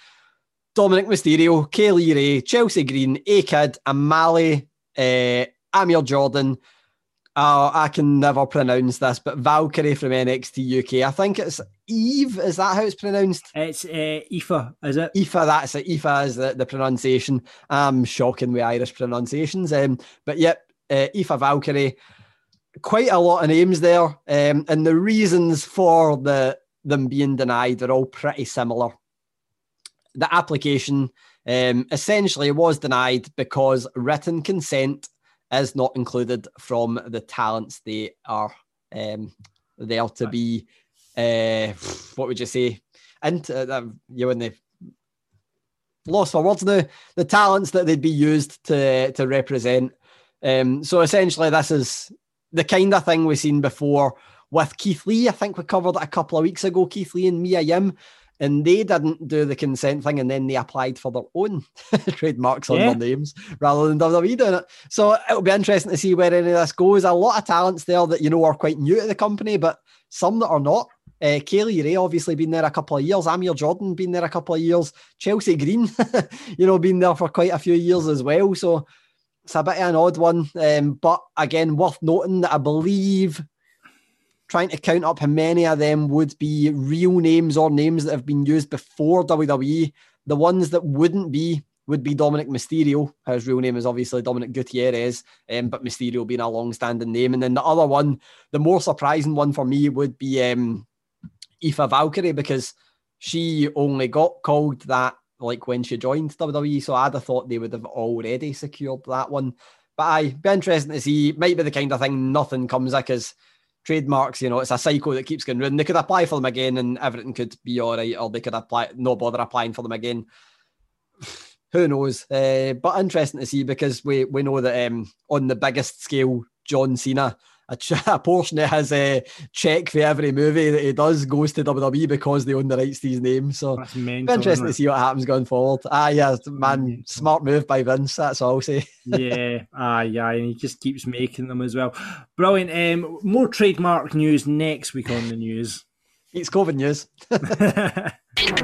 Dominik Mysterio, Kay Lee Ray, Chelsea Green, A Kid, Amale, uh, Amir Jordan, Oh, I can never pronounce this, but Valkyrie from NXT UK. I think it's Eve. Is that how it's pronounced? It's uh, Aoife, is it? Aoife, that's it. Aoife is the, the pronunciation. I'm shocking with Irish pronunciations. Um, but yep, uh, Aoife Valkyrie. Quite a lot of names there. Um, and the reasons for the them being denied are all pretty similar. The application um, essentially was denied because written consent is not included from the talents they are um, there to be. Uh, what would you say? And uh, you in the lost for words now. The talents that they'd be used to to represent. Um, so essentially, this is the kind of thing we've seen before with Keith Lee. I think we covered it a couple of weeks ago. Keith Lee and Mia Yim and they didn't do the consent thing and then they applied for their own trademarks on yeah. their names rather than WWE doing it. So it'll be interesting to see where any of this goes. A lot of talents there that you know are quite new to the company, but some that are not. Uh, Kay Lee Ray obviously been there a couple of years. Amir Jordan been there a couple of years. Chelsea Green, you know, been there for quite a few years as well. So it's a bit of an odd one. Um, but again, worth noting that I believe trying to count up how many of them would be real names or names that have been used before WWE. The ones that wouldn't be would be Dominik Mysterio. His real name is obviously Dominik Gutierrez, um, but Mysterio being a long-standing name. And then the other one, the more surprising one for me, would be um, Aoife Valkyrie because she only got called that like when she joined WWE. So I'd have thought they would have already secured that one. But I'd be interesting to see. Might be the kind of thing nothing comes because trademarks, you know, it's a cycle that keeps going round. They could apply for them again and everything could be all right, or they could apply, no bother applying for them again. Who knows? Uh, but interesting to see because we, we know that um, on the biggest scale, John Cena a, a portion of his uh, check for every movie that he does goes to WWE because they own the rights to his name. So mental, interesting to see what happens going forward. Ah, yeah, man, smart move by Vince. That's all I'll say. yeah, ah, yeah, and he just keeps making them as well. Brilliant. Um, more trademark news next week on the news. It's COVID news.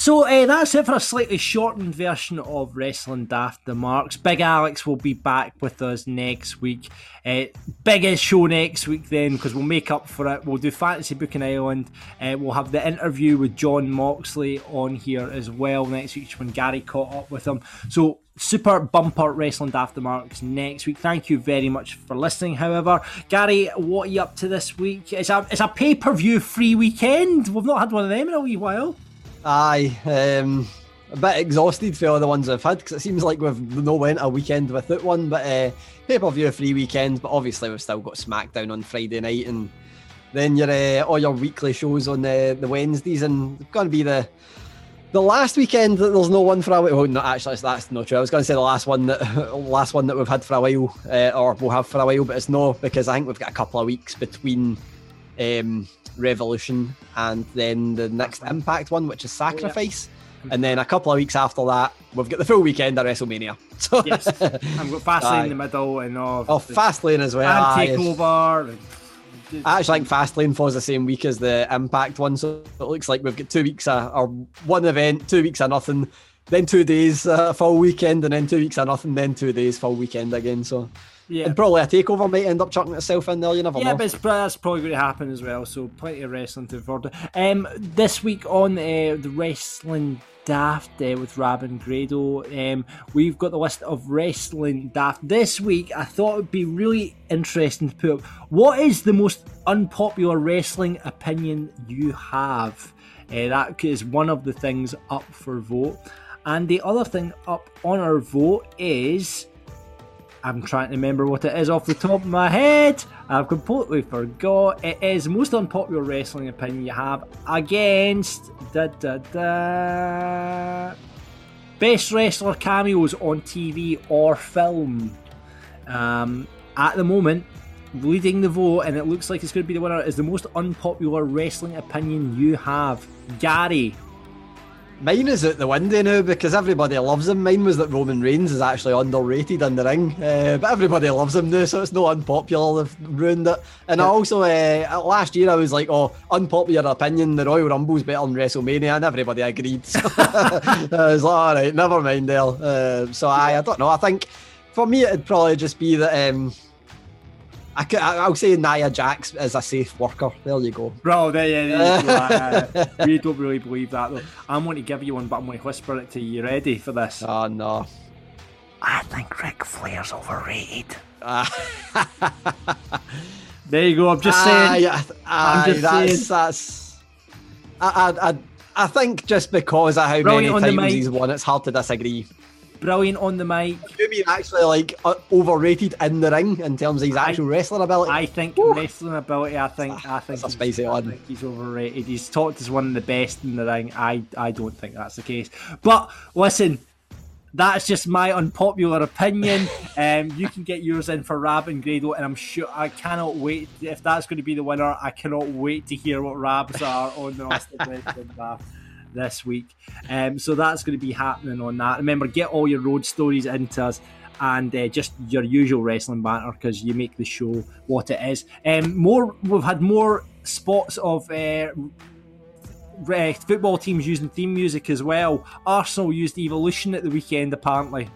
So uh, that's it for a slightly shortened version of Wrestling Daft the Marks. Big Alex will be back with us next week. Uh, biggest show next week then because we'll make up for it. We'll do Fantasy Booking Island. Uh, we'll have the interview with Jon Moxley on here as well next week when Gary caught up with him. So super bumper wrestling Daft the Marks next week. Thank you very much for listening. However, Gary, what are you up to this week? It's a it's a pay per view free weekend. We've not had one of them in a wee while. Aye, um, a bit exhausted for all the ones I've had because it seems like we've no went a weekend without one. But uh, pay per view free weekend, but obviously we've still got SmackDown on Friday night and then your uh, all your weekly shows on the, the Wednesdays and it's going to be the the last weekend that there's no one for a while. Well, no, actually, that's not true. I was going to say the last one that last one that we've had for a while, uh, or we'll have for a while, but it's no because I think we've got a couple of weeks between um, Revolution, and then the next Impact one, which is Sacrifice. Oh, yeah. And then a couple of weeks after that, we've got the full weekend at WrestleMania. So yes, I've got Fastlane in the middle, and oh, oh Fastlane as well. Ah, and Takeover. I actually think Fastlane falls the same week as the Impact one, so it looks like we've got two weeks of, or one event, two weeks of nothing, then two days uh, full weekend, and then two weeks of nothing, then two days full weekend again. So Yeah. And probably a takeover might end up chucking itself in there. You never Yeah, know. but it's, that's probably going to happen as well. So plenty of wrestling to forward. Um, this week on uh, the wrestling daft uh, with Rab and Grado, um, we've got the list of wrestling daft. This week, I thought it would be really interesting to put up what is the most unpopular wrestling opinion you have. Uh, that is one of the things up for vote. And the other thing up on our vote is I'm trying to remember what it is off the top of my head. I've completely forgot. It is most unpopular wrestling opinion you have against da da da best wrestler cameos on TV or film. Um, at the moment, leading the vote, and it looks like it's going to be the winner, is the most unpopular wrestling opinion you have. Gary, Mine is out the window now because everybody loves him. Mine was that Roman Reigns is actually underrated in the ring, uh, but everybody loves him now, so it's not unpopular. They've ruined it. And I also, uh, last year I was like, oh, unpopular opinion, the Royal Rumble's better than WrestleMania, and everybody agreed. So I was like, all right, never mind there. Uh, so I, I don't know. I think for me it'd probably just be that. Um, I I- I'll say Nia Jax as a safe worker. There you go. Bro, there, yeah, there you go. Uh, we don't really believe that though. I'm going to give you one, but I'm going to whisper it to you. You ready for this? Oh no. I think Ric Flair's overrated. There you go. I'm just saying. aye, I'm just that's, saying. that's. I, I, I, I think just because of how Brilliant many times he's won, it's hard to disagree. Brilliant on the mic. You mean actually like uh, overrated in the ring in terms of his actual wrestling ability? I think wrestling ability. I think. I think. That's a he's- I think he's overrated. He's talked as one of the best in the ring. I. I don't think that's the case. But listen. That's just my unpopular opinion. Um, you can get yours in for Rab and Grado, and I'm sure I cannot wait. If that's going to be the winner, I cannot wait to hear what Rabs are on the of wrestling daft this week. Um, so that's going to be happening on that. Remember, get all your road stories into us and uh, just your usual wrestling banter because you make the show what it is. Um, more, we've had more spots of. Uh, uh, football teams using theme music as well. Arsenal used Evolution at the weekend, apparently.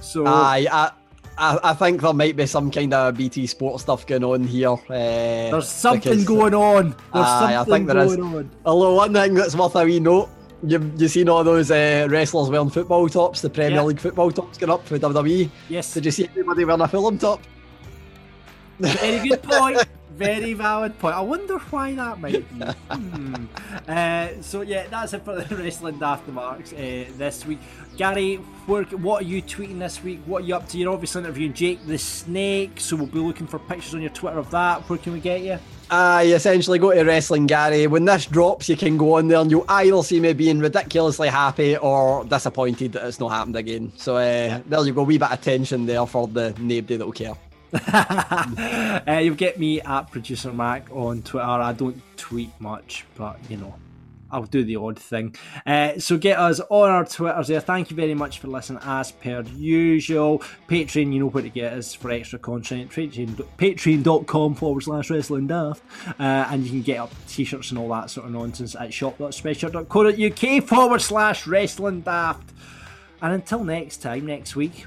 So Aye, I, I, I think there might be some kind of BT Sport stuff going on here. Uh, there's something because- going on. There's Aye, I something think there is. going on. Although one thing that's worth a wee note, you you seen all those uh, wrestlers wearing football tops, the Premier Yeah. League football tops going up for WWE. Yes. Did you see anybody wearing a Fulham top? Very good point. Very valid point. I wonder why that might be. Hmm. Uh, so yeah, that's it for the wrestling after marks uh, this week. Gary, where, what are you tweeting this week? What are you up to? You're obviously interviewing Jake the Snake, so we'll be looking for pictures on your Twitter of that. Where can we get you? I essentially go to Wrestling Gary. When this drops, you can go on there and you'll either see me being ridiculously happy or disappointed that it's not happened again. So uh, there you go, wee bit of tension there for the nobody that'll care. uh, you'll get me at producer Mac on Twitter. I don't tweet much, but you know, I'll do the odd thing. Uh, so get us on our Twitters there. Thank you very much for listening as per usual. Patreon, you know where to get us for extra content. Patreon, Patreon.com forward slash wrestling daft. Uh, and you can get up t-shirts and all that sort of nonsense at shop.spreadshirt.co.uk forward slash wrestling daft. And until next time, next week,